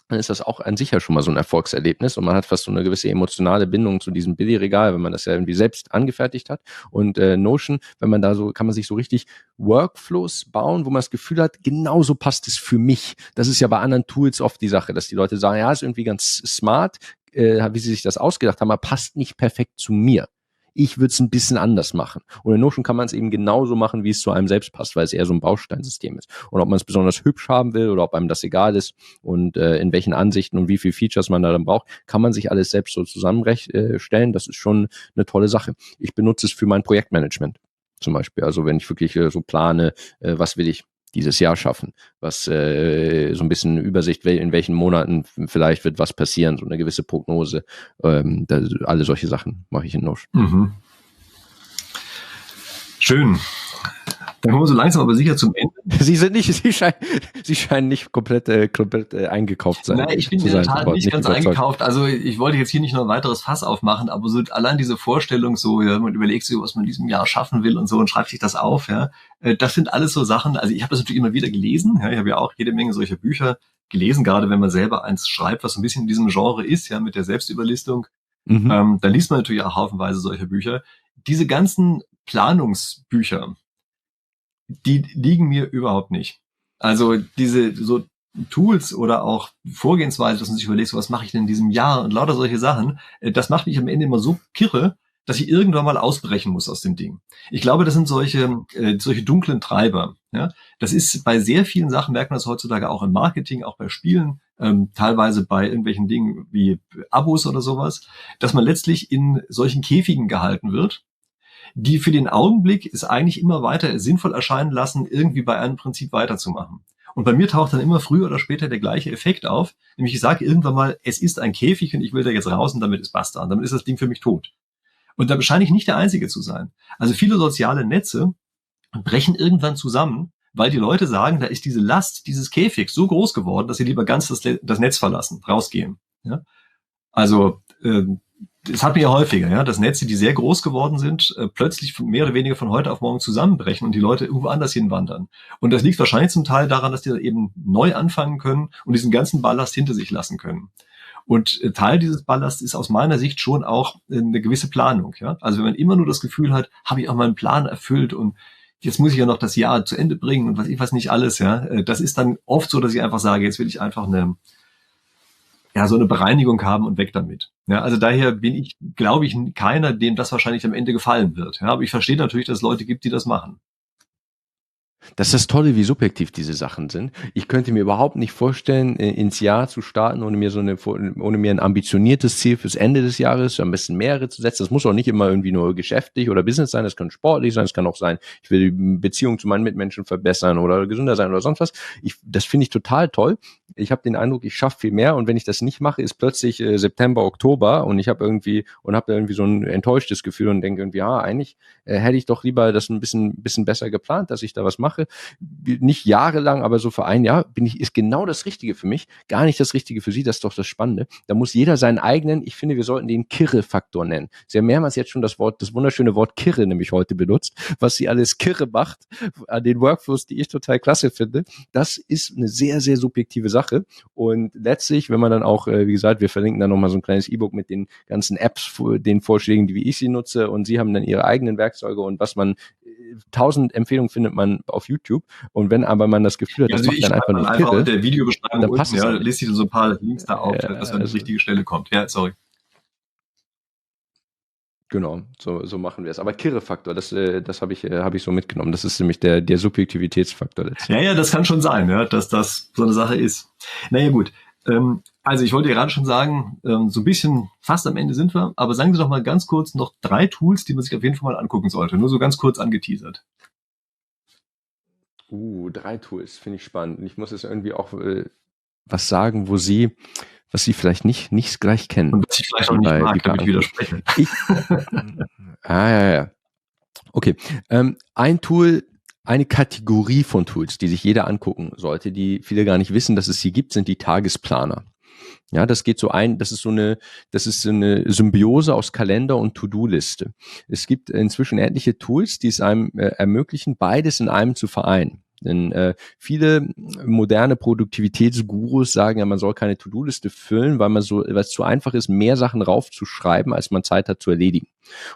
dann ist das auch an sich ja schon mal so ein Erfolgserlebnis und man hat fast so eine gewisse emotionale Bindung zu diesem Billy-Regal, wenn man das ja irgendwie selbst angefertigt hat. Und äh, Notion, wenn man da so, kann man sich so richtig Workflows bauen, wo man das Gefühl hat, genauso passt es für mich. Das ist ja bei anderen Tools oft die Sache, dass die Leute sagen, ja, ist irgendwie ganz smart, äh, wie sie sich das ausgedacht haben, aber passt nicht perfekt zu mir ich würde es ein bisschen anders machen. Und in Notion kann man es eben genauso machen, wie es zu einem selbst passt, weil es eher so ein Bausteinsystem ist. Und ob man es besonders hübsch haben will oder ob einem das egal ist und äh, in welchen Ansichten und wie viel Features man da dann braucht, kann man sich alles selbst so zusammenstellen. Das ist schon eine tolle Sache. Ich benutze es für mein Projektmanagement zum Beispiel. Also wenn ich wirklich äh, so plane, äh, was will ich dieses Jahr schaffen, was äh, so ein bisschen Übersicht, in welchen Monaten vielleicht wird was passieren, so eine gewisse Prognose, ähm, da, alle solche Sachen mache ich in Notion. Mhm. Schön. Dann kommen wir so langsam aber sicher zum Ende. Sie sind nicht, <laughs> Sie scheinen, Sie scheinen nicht komplett, äh, komplett äh, eingekauft sein. Nein, ich bin in der Tat nicht, nicht ganz überzeugt. eingekauft. Also ich wollte jetzt hier nicht noch ein weiteres Fass aufmachen, aber so allein diese Vorstellung, so ja, man überlegt sich, was man in diesem Jahr schaffen will und so und schreibt sich das auf. Ja, äh, das sind alles so Sachen. Also ich habe das natürlich immer wieder gelesen. Ja, ich habe ja auch jede Menge solcher Bücher gelesen, gerade wenn man selber eins schreibt, was so ein bisschen in diesem Genre ist, ja, mit der Selbstüberlistung. Mhm. Ähm, dann liest man natürlich auch haufenweise solcher Bücher. Diese ganzen Planungsbücher, die liegen mir überhaupt nicht. Also diese so Tools oder auch Vorgehensweise, dass man sich überlegt, so was mache ich denn in diesem Jahr und lauter solche Sachen, äh, das macht mich am Ende immer so kirre, dass ich irgendwann mal ausbrechen muss aus dem Ding. Ich glaube, das sind solche, äh, solche dunklen Treiber. Ja? Das ist bei sehr vielen Sachen, merkt man das heutzutage auch im Marketing, auch bei Spielen, ähm, teilweise bei irgendwelchen Dingen wie Abos oder sowas, dass man letztlich in solchen Käfigen gehalten wird die für den Augenblick es eigentlich immer weiter sinnvoll erscheinen lassen, irgendwie bei einem Prinzip weiterzumachen. Und bei mir taucht dann immer früher oder später der gleiche Effekt auf, nämlich ich sage irgendwann mal, es ist ein Käfig und ich will da jetzt raus und damit ist basta. Und damit ist das Ding für mich tot. Und da scheine ich nicht der Einzige zu sein. Also viele soziale Netze brechen irgendwann zusammen, weil die Leute sagen, da ist diese Last dieses Käfigs so groß geworden, dass sie lieber ganz das, das Netz verlassen, rausgehen. Ja? Also äh, das hat mir ja häufiger, ja, dass Netze, die sehr groß geworden sind, äh, plötzlich mehr oder weniger von heute auf morgen zusammenbrechen und die Leute irgendwo anders hinwandern. Und das liegt wahrscheinlich zum Teil daran, dass die eben neu anfangen können und diesen ganzen Ballast hinter sich lassen können. Und äh, Teil dieses Ballasts ist aus meiner Sicht schon auch äh, eine gewisse Planung. Ja? Also wenn man immer nur das Gefühl hat, habe ich auch meinen Plan erfüllt und jetzt muss ich ja noch das Jahr zu Ende bringen und was ich was nicht alles, ja, das ist dann oft so, dass ich einfach sage, jetzt will ich einfach eine, ja, so eine Bereinigung haben und weg damit. Ja, also daher bin ich, glaube ich, keiner, dem das wahrscheinlich am Ende gefallen wird. Ja, aber ich verstehe natürlich, dass es Leute gibt, die das machen. Das ist das Tolle, wie subjektiv diese Sachen sind. Ich könnte mir überhaupt nicht vorstellen, äh, ins Jahr zu starten, ohne mir so eine, ohne mir ein ambitioniertes Ziel fürs Ende des Jahres, am besten mehrere zu setzen. Das muss auch nicht immer irgendwie nur geschäftlich oder Business sein. Das kann sportlich sein. Es kann auch sein, ich will die Beziehung zu meinen Mitmenschen verbessern oder gesünder sein oder sonst was. Ich, das finde ich total toll. Ich habe den Eindruck, ich schaffe viel mehr und wenn ich das nicht mache, ist plötzlich äh, September, Oktober und ich habe irgendwie und habe irgendwie so ein enttäuschtes Gefühl und denke irgendwie, ja, eigentlich äh, hätte ich doch lieber das ein bisschen, bisschen besser geplant, dass ich da was mache. Nicht jahrelang, aber so für ein Jahr bin ich, ist genau das Richtige für mich, gar nicht das Richtige für Sie, das ist doch das Spannende. Da muss jeder seinen eigenen, ich finde, wir sollten den Kirre-Faktor nennen. Sie haben mehrmals jetzt schon das Wort, das wunderschöne Wort Kirre nämlich heute benutzt, was sie alles Kirre macht an den Workflows, die ich total klasse finde. Das ist eine sehr, sehr subjektive Sache. Und letztlich, wenn man dann auch, äh, wie gesagt, wir verlinken dann nochmal so ein kleines E-Book mit den ganzen Apps, den Vorschlägen, die wie ich sie nutze und Sie haben dann Ihre eigenen Werkzeuge und was man tausend Empfehlungen findet man auf YouTube. Und wenn aber man das Gefühl hat, das also macht dann einfach nur einfach Kirre, der Videobeschreibung dann passt unten, ja, es. lest sich so ein paar Links da auf, Ja, dass man an also- die richtige Stelle kommt. Ja, sorry. Genau, so, so machen wir es. Aber Kirre-Faktor, das, äh, das habe ich, äh, hab ich so mitgenommen. Das ist nämlich der, der Subjektivitätsfaktor. Ja, ja, das kann schon sein, ja, dass das so eine Sache ist. Naja, gut. Ähm, also ich wollte gerade schon sagen, ähm, so ein bisschen fast am Ende sind wir, aber sagen Sie doch mal ganz kurz noch drei Tools, die man sich auf jeden Fall mal angucken sollte. Nur so ganz kurz angeteasert. Uh, drei Tools, finde ich spannend. Und ich muss jetzt irgendwie auch äh, was sagen, wo Sie, was Sie vielleicht nicht, nicht gleich kennen. Und was ich vielleicht auch nicht mag, damit ich widerspreche. Ich, <laughs> ah, ja, ja. Okay. Ähm, ein Tool, eine Kategorie von Tools, die sich jeder angucken sollte, die viele gar nicht wissen, dass es sie gibt, sind die Tagesplaner. Ja, das geht so ein, das ist so eine, das ist so eine Symbiose aus Kalender und To-Do-Liste. Es gibt inzwischen etliche Tools, die es einem äh, ermöglichen, beides in einem zu vereinen. Denn äh, viele moderne Produktivitätsgurus sagen ja, man soll keine To-Do-Liste füllen, weil man so, weil es zu einfach ist, mehr Sachen raufzuschreiben, als man Zeit hat zu erledigen.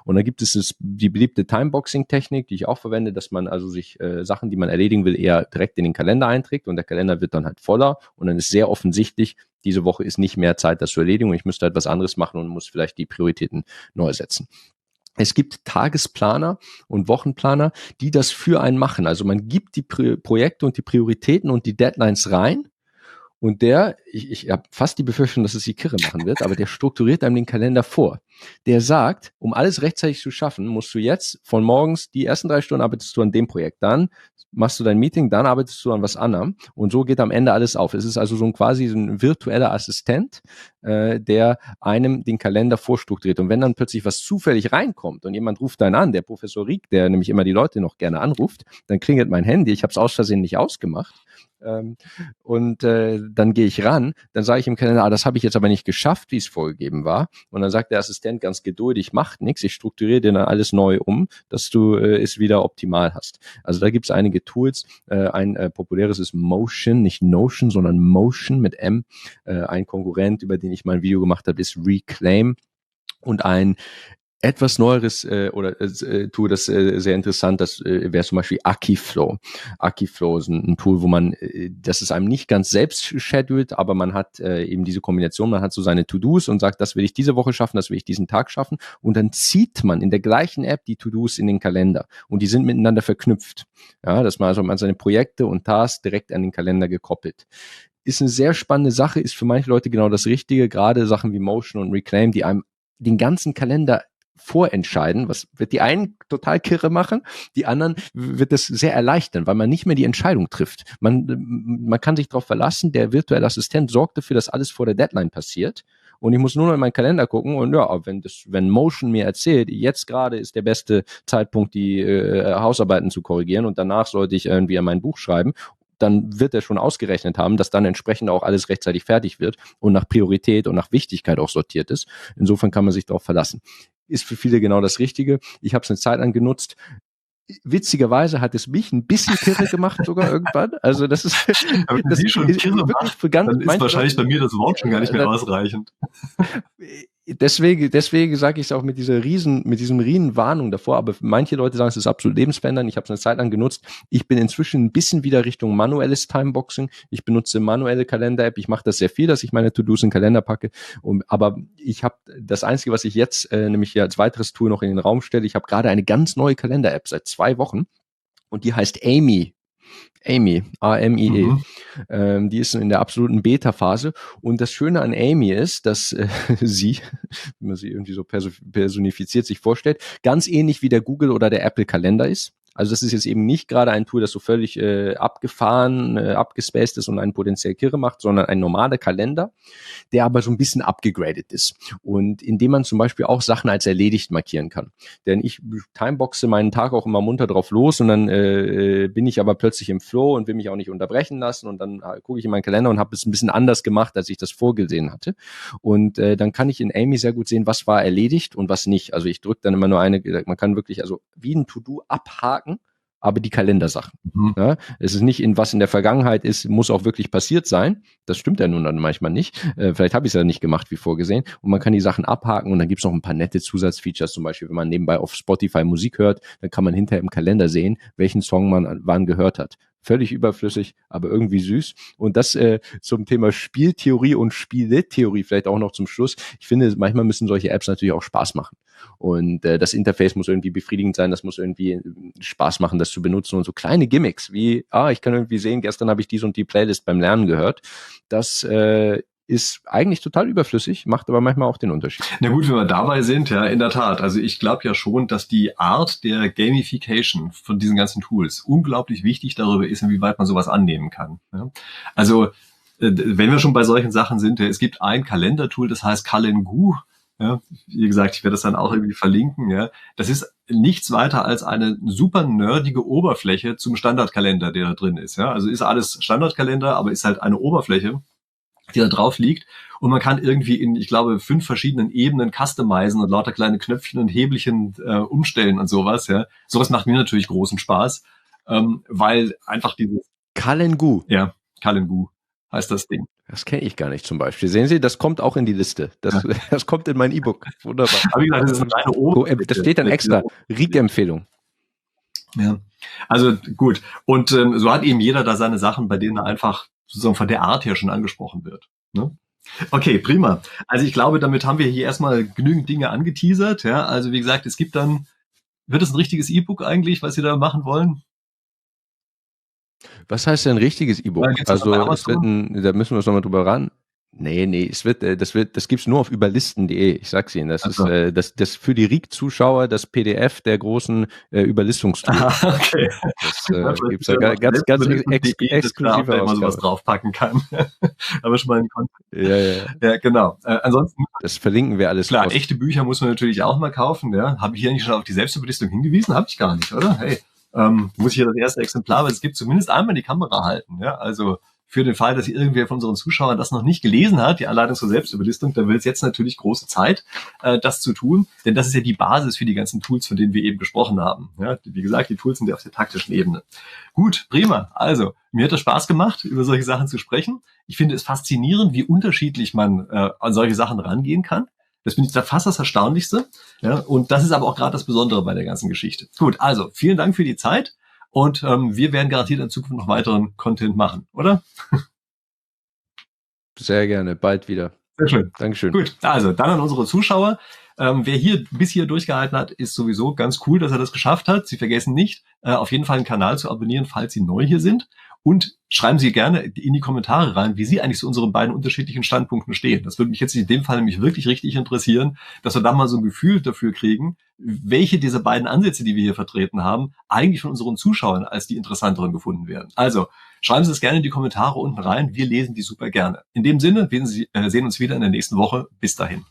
Und dann gibt es das, die beliebte Timeboxing-Technik, die ich auch verwende, dass man also sich äh, Sachen, die man erledigen will, eher direkt in den Kalender einträgt und der Kalender wird dann halt voller und dann ist sehr offensichtlich, diese Woche ist nicht mehr Zeit, das zu erledigen und ich müsste halt was anderes machen und muss vielleicht die Prioritäten neu setzen. Es gibt Tagesplaner und Wochenplaner, die das für einen machen. Also man gibt die Projekte und die Prioritäten und die Deadlines rein und der, ich, ich habe fast die Befürchtung, dass es die Kirre machen wird, aber der strukturiert einem den Kalender vor. Der sagt, um alles rechtzeitig zu schaffen, musst du jetzt von morgens die ersten drei Stunden arbeitest du an dem Projekt, dann machst du dein Meeting, dann arbeitest du an was anderem und so geht am Ende alles auf. Es ist also so ein quasi so ein virtueller Assistent, äh, der einem den Kalender vorstrukturiert. Und wenn dann plötzlich was zufällig reinkommt und jemand ruft dann an, der Professor Rieck, der nämlich immer die Leute noch gerne anruft, dann klingelt mein Handy, ich habe es aus Versehen nicht ausgemacht. Ähm, und äh, dann gehe ich ran, dann sage ich im Kalender, ah, das habe ich jetzt aber nicht geschafft, wie es vorgegeben war. Und dann sagt der Assistent ganz geduldig, macht nichts, ich strukturiere dir dann alles neu um, dass du äh, es wieder optimal hast. Also da gibt es einige Tools. Äh, ein äh, populäres ist Motion, nicht Notion, sondern Motion mit M. Äh, ein Konkurrent, über den ich mal ein Video gemacht habe, ist Reclaim. Und ein etwas neueres äh, oder äh, Tool, das äh, sehr interessant, das äh, wäre zum Beispiel Akiflow. Akiflow ist ein, ein Tool, wo man, äh, das ist einem nicht ganz selbst scheduled, aber man hat äh, eben diese Kombination, man hat so seine To-Dos und sagt, das will ich diese Woche schaffen, das will ich diesen Tag schaffen. Und dann zieht man in der gleichen App die To-Dos in den Kalender. Und die sind miteinander verknüpft. Ja, dass man also man seine Projekte und Tasks direkt an den Kalender gekoppelt. Ist eine sehr spannende Sache, ist für manche Leute genau das Richtige, gerade Sachen wie Motion und Reclaim, die einem den ganzen Kalender vorentscheiden, was wird die einen total kirre machen, die anderen wird es sehr erleichtern, weil man nicht mehr die Entscheidung trifft. Man, man kann sich darauf verlassen, der virtuelle Assistent sorgt dafür, dass alles vor der Deadline passiert. Und ich muss nur noch in meinen Kalender gucken und ja, wenn das, wenn Motion mir erzählt, jetzt gerade ist der beste Zeitpunkt, die äh, Hausarbeiten zu korrigieren und danach sollte ich irgendwie an mein Buch schreiben dann wird er schon ausgerechnet haben, dass dann entsprechend auch alles rechtzeitig fertig wird und nach Priorität und nach Wichtigkeit auch sortiert ist. Insofern kann man sich darauf verlassen. Ist für viele genau das Richtige. Ich habe es eine Zeit lang genutzt witzigerweise hat es mich ein bisschen kirre gemacht sogar irgendwann. Also das ist, <laughs> Aber das ist schon kirre macht, für ganz, dann ist wahrscheinlich bei mir das Wort schon gar nicht mehr ausreichend. Deswegen, deswegen sage ich es auch mit dieser riesen, mit diesem riesen Warnung davor. Aber manche Leute sagen, es ist absolut lebensverändernd. Ich habe es eine Zeit lang genutzt. Ich bin inzwischen ein bisschen wieder Richtung manuelles Timeboxing. Ich benutze manuelle Kalender-App. Ich mache das sehr viel, dass ich meine To-Dos in den Kalender packe. Und, aber ich habe das Einzige, was ich jetzt äh, nämlich hier als weiteres Tool noch in den Raum stelle, ich habe gerade eine ganz neue Kalender-App seit zwei Wochen und die heißt Amy. Amy, A-M-I-E. Mhm. Ähm, die ist in der absoluten Beta-Phase. Und das Schöne an Amy ist, dass äh, <laughs> sie, wenn man sie irgendwie so personifiziert sich vorstellt, ganz ähnlich wie der Google oder der Apple Kalender ist. Also das ist jetzt eben nicht gerade ein Tool, das so völlig äh, abgefahren, äh, abgespaced ist und einen potenziell Kirre macht, sondern ein normaler Kalender, der aber so ein bisschen abgegradet ist. Und indem man zum Beispiel auch Sachen als erledigt markieren kann. Denn ich timeboxe meinen Tag auch immer munter drauf los und dann äh, äh bin ich aber plötzlich im Flow und will mich auch nicht unterbrechen lassen und dann äh, gucke ich in meinen Kalender und habe es ein bisschen anders gemacht, als ich das vorgesehen hatte. Und äh, dann kann ich in Amy sehr gut sehen, was war erledigt und was nicht. Also ich drücke dann immer nur eine, man kann wirklich also wie ein To-Do abhaken aber die Kalendersachen. Mhm. Ja, es ist nicht in was in der Vergangenheit ist, muss auch wirklich passiert sein. Das stimmt ja nun dann manchmal nicht. Äh, vielleicht habe ich es ja nicht gemacht wie vorgesehen. Und man kann die Sachen abhaken und dann gibt es noch ein paar nette Zusatzfeatures. Zum Beispiel, wenn man nebenbei auf Spotify Musik hört, dann kann man hinterher im Kalender sehen, welchen Song man wann gehört hat völlig überflüssig, aber irgendwie süß. Und das äh, zum Thema Spieltheorie und Spieltheorie vielleicht auch noch zum Schluss. Ich finde, manchmal müssen solche Apps natürlich auch Spaß machen. Und äh, das Interface muss irgendwie befriedigend sein, das muss irgendwie äh, Spaß machen, das zu benutzen. Und so kleine Gimmicks wie, ah, ich kann irgendwie sehen, gestern habe ich dies und die Playlist beim Lernen gehört. Das äh, ist eigentlich total überflüssig, macht aber manchmal auch den Unterschied. Na gut, wenn wir dabei sind, ja, in der Tat. Also ich glaube ja schon, dass die Art der Gamification von diesen ganzen Tools unglaublich wichtig darüber ist, inwieweit man sowas annehmen kann. Ja? Also äh, wenn wir schon bei solchen Sachen sind, es gibt ein Kalendertool, das heißt Kalengu. Ja, wie gesagt, ich werde das dann auch irgendwie verlinken. Ja, das ist nichts weiter als eine super nerdige Oberfläche zum Standardkalender, der da drin ist. Ja, also ist alles Standardkalender, aber ist halt eine Oberfläche, die da drauf liegt. Und man kann irgendwie in, ich glaube, fünf verschiedenen Ebenen customizen und lauter kleine Knöpfchen und Hebelchen äh, umstellen und sowas. Ja, sowas macht mir natürlich großen Spaß, ähm, weil einfach dieses Kalengu. Ja, Kalengu heißt das Ding. Das kenne ich gar nicht zum Beispiel. Sehen Sie, das kommt auch in die Liste. Das, ja. <laughs> das kommt in mein E-Book. Wunderbar. Aber wie gesagt, das, ist eine oh, das steht dann extra. Rieke-Empfehlung. Ja, also gut. Und ähm, so hat eben jeder da seine Sachen, bei denen er einfach sozusagen von der Art her schon angesprochen wird. Ne? Okay, prima. Also ich glaube, damit haben wir hier erstmal genügend Dinge angeteasert. Ja, also wie gesagt, es gibt dann, wird es ein richtiges E-Book eigentlich, was Sie da machen wollen? Was heißt denn richtiges E-Book? Also ein, da müssen wir uns nochmal drüber ran. Nee, nee, es wird, äh, das wird, das gibt's nur auf überlisten.de. Ich sag's Ihnen, das also. ist äh, das, das für die RIG-Zuschauer das PDF der großen äh, Überlistungstour. Ah, okay. Das äh, <laughs> gibt's ja ganz, ganz, ganz ex exklusiv, wenn man sowas draufpacken kann. <laughs> Aber schon mal ein Konto. Ja, ja. <laughs> Ja, genau. Äh, ansonsten. Das verlinken wir alles. Klar, echte Bücher muss man natürlich auch mal kaufen. Ja, habe ich hier nicht schon auf die Selbstüberlistung hingewiesen? Habe ich gar nicht, oder? Hey, ähm, muss ich hier das erste Exemplar, aber es gibt zumindest einmal die Kamera halten. Ja, also für den Fall, dass irgendwer von unseren Zuschauern das noch nicht gelesen hat, die Anleitung zur Selbstüberlistung, dann wird es jetzt natürlich große Zeit, äh, das zu tun, denn das ist ja die Basis für die ganzen Tools, von denen wir eben gesprochen haben. Ja, wie gesagt, die Tools sind ja auf der taktischen Ebene. Gut, prima. Also, mir hat es Spaß gemacht, über solche Sachen zu sprechen. Ich finde es faszinierend, wie unterschiedlich man äh, an solche Sachen rangehen kann. Das finde ich fast das Erstaunlichste. Ja, und das ist aber auch gerade das Besondere bei der ganzen Geschichte. Gut, also vielen Dank für die Zeit. Und ähm, wir werden garantiert in Zukunft noch weiteren Content machen, oder? <laughs> Sehr gerne, bald wieder. Sehr schön. Dankeschön. Gut, also dann an unsere Zuschauer. Ähm, wer hier bis hier durchgehalten hat, ist sowieso ganz cool, dass er das geschafft hat. Sie vergessen nicht, äh, auf jeden Fall einen Kanal zu abonnieren, falls Sie neu hier sind. Und schreiben Sie gerne in die Kommentare rein, wie Sie eigentlich zu unseren beiden unterschiedlichen Standpunkten stehen. Das würde mich jetzt in dem Fall nämlich wirklich richtig interessieren, dass wir da mal so ein Gefühl dafür kriegen, welche dieser beiden Ansätze, die wir hier vertreten haben, eigentlich von unseren Zuschauern als die interessanteren gefunden werden. Also schreiben Sie es gerne in die Kommentare unten rein. Wir lesen die super gerne. In dem Sinne, wir äh, sehen uns wieder in der nächsten Woche. Bis dahin.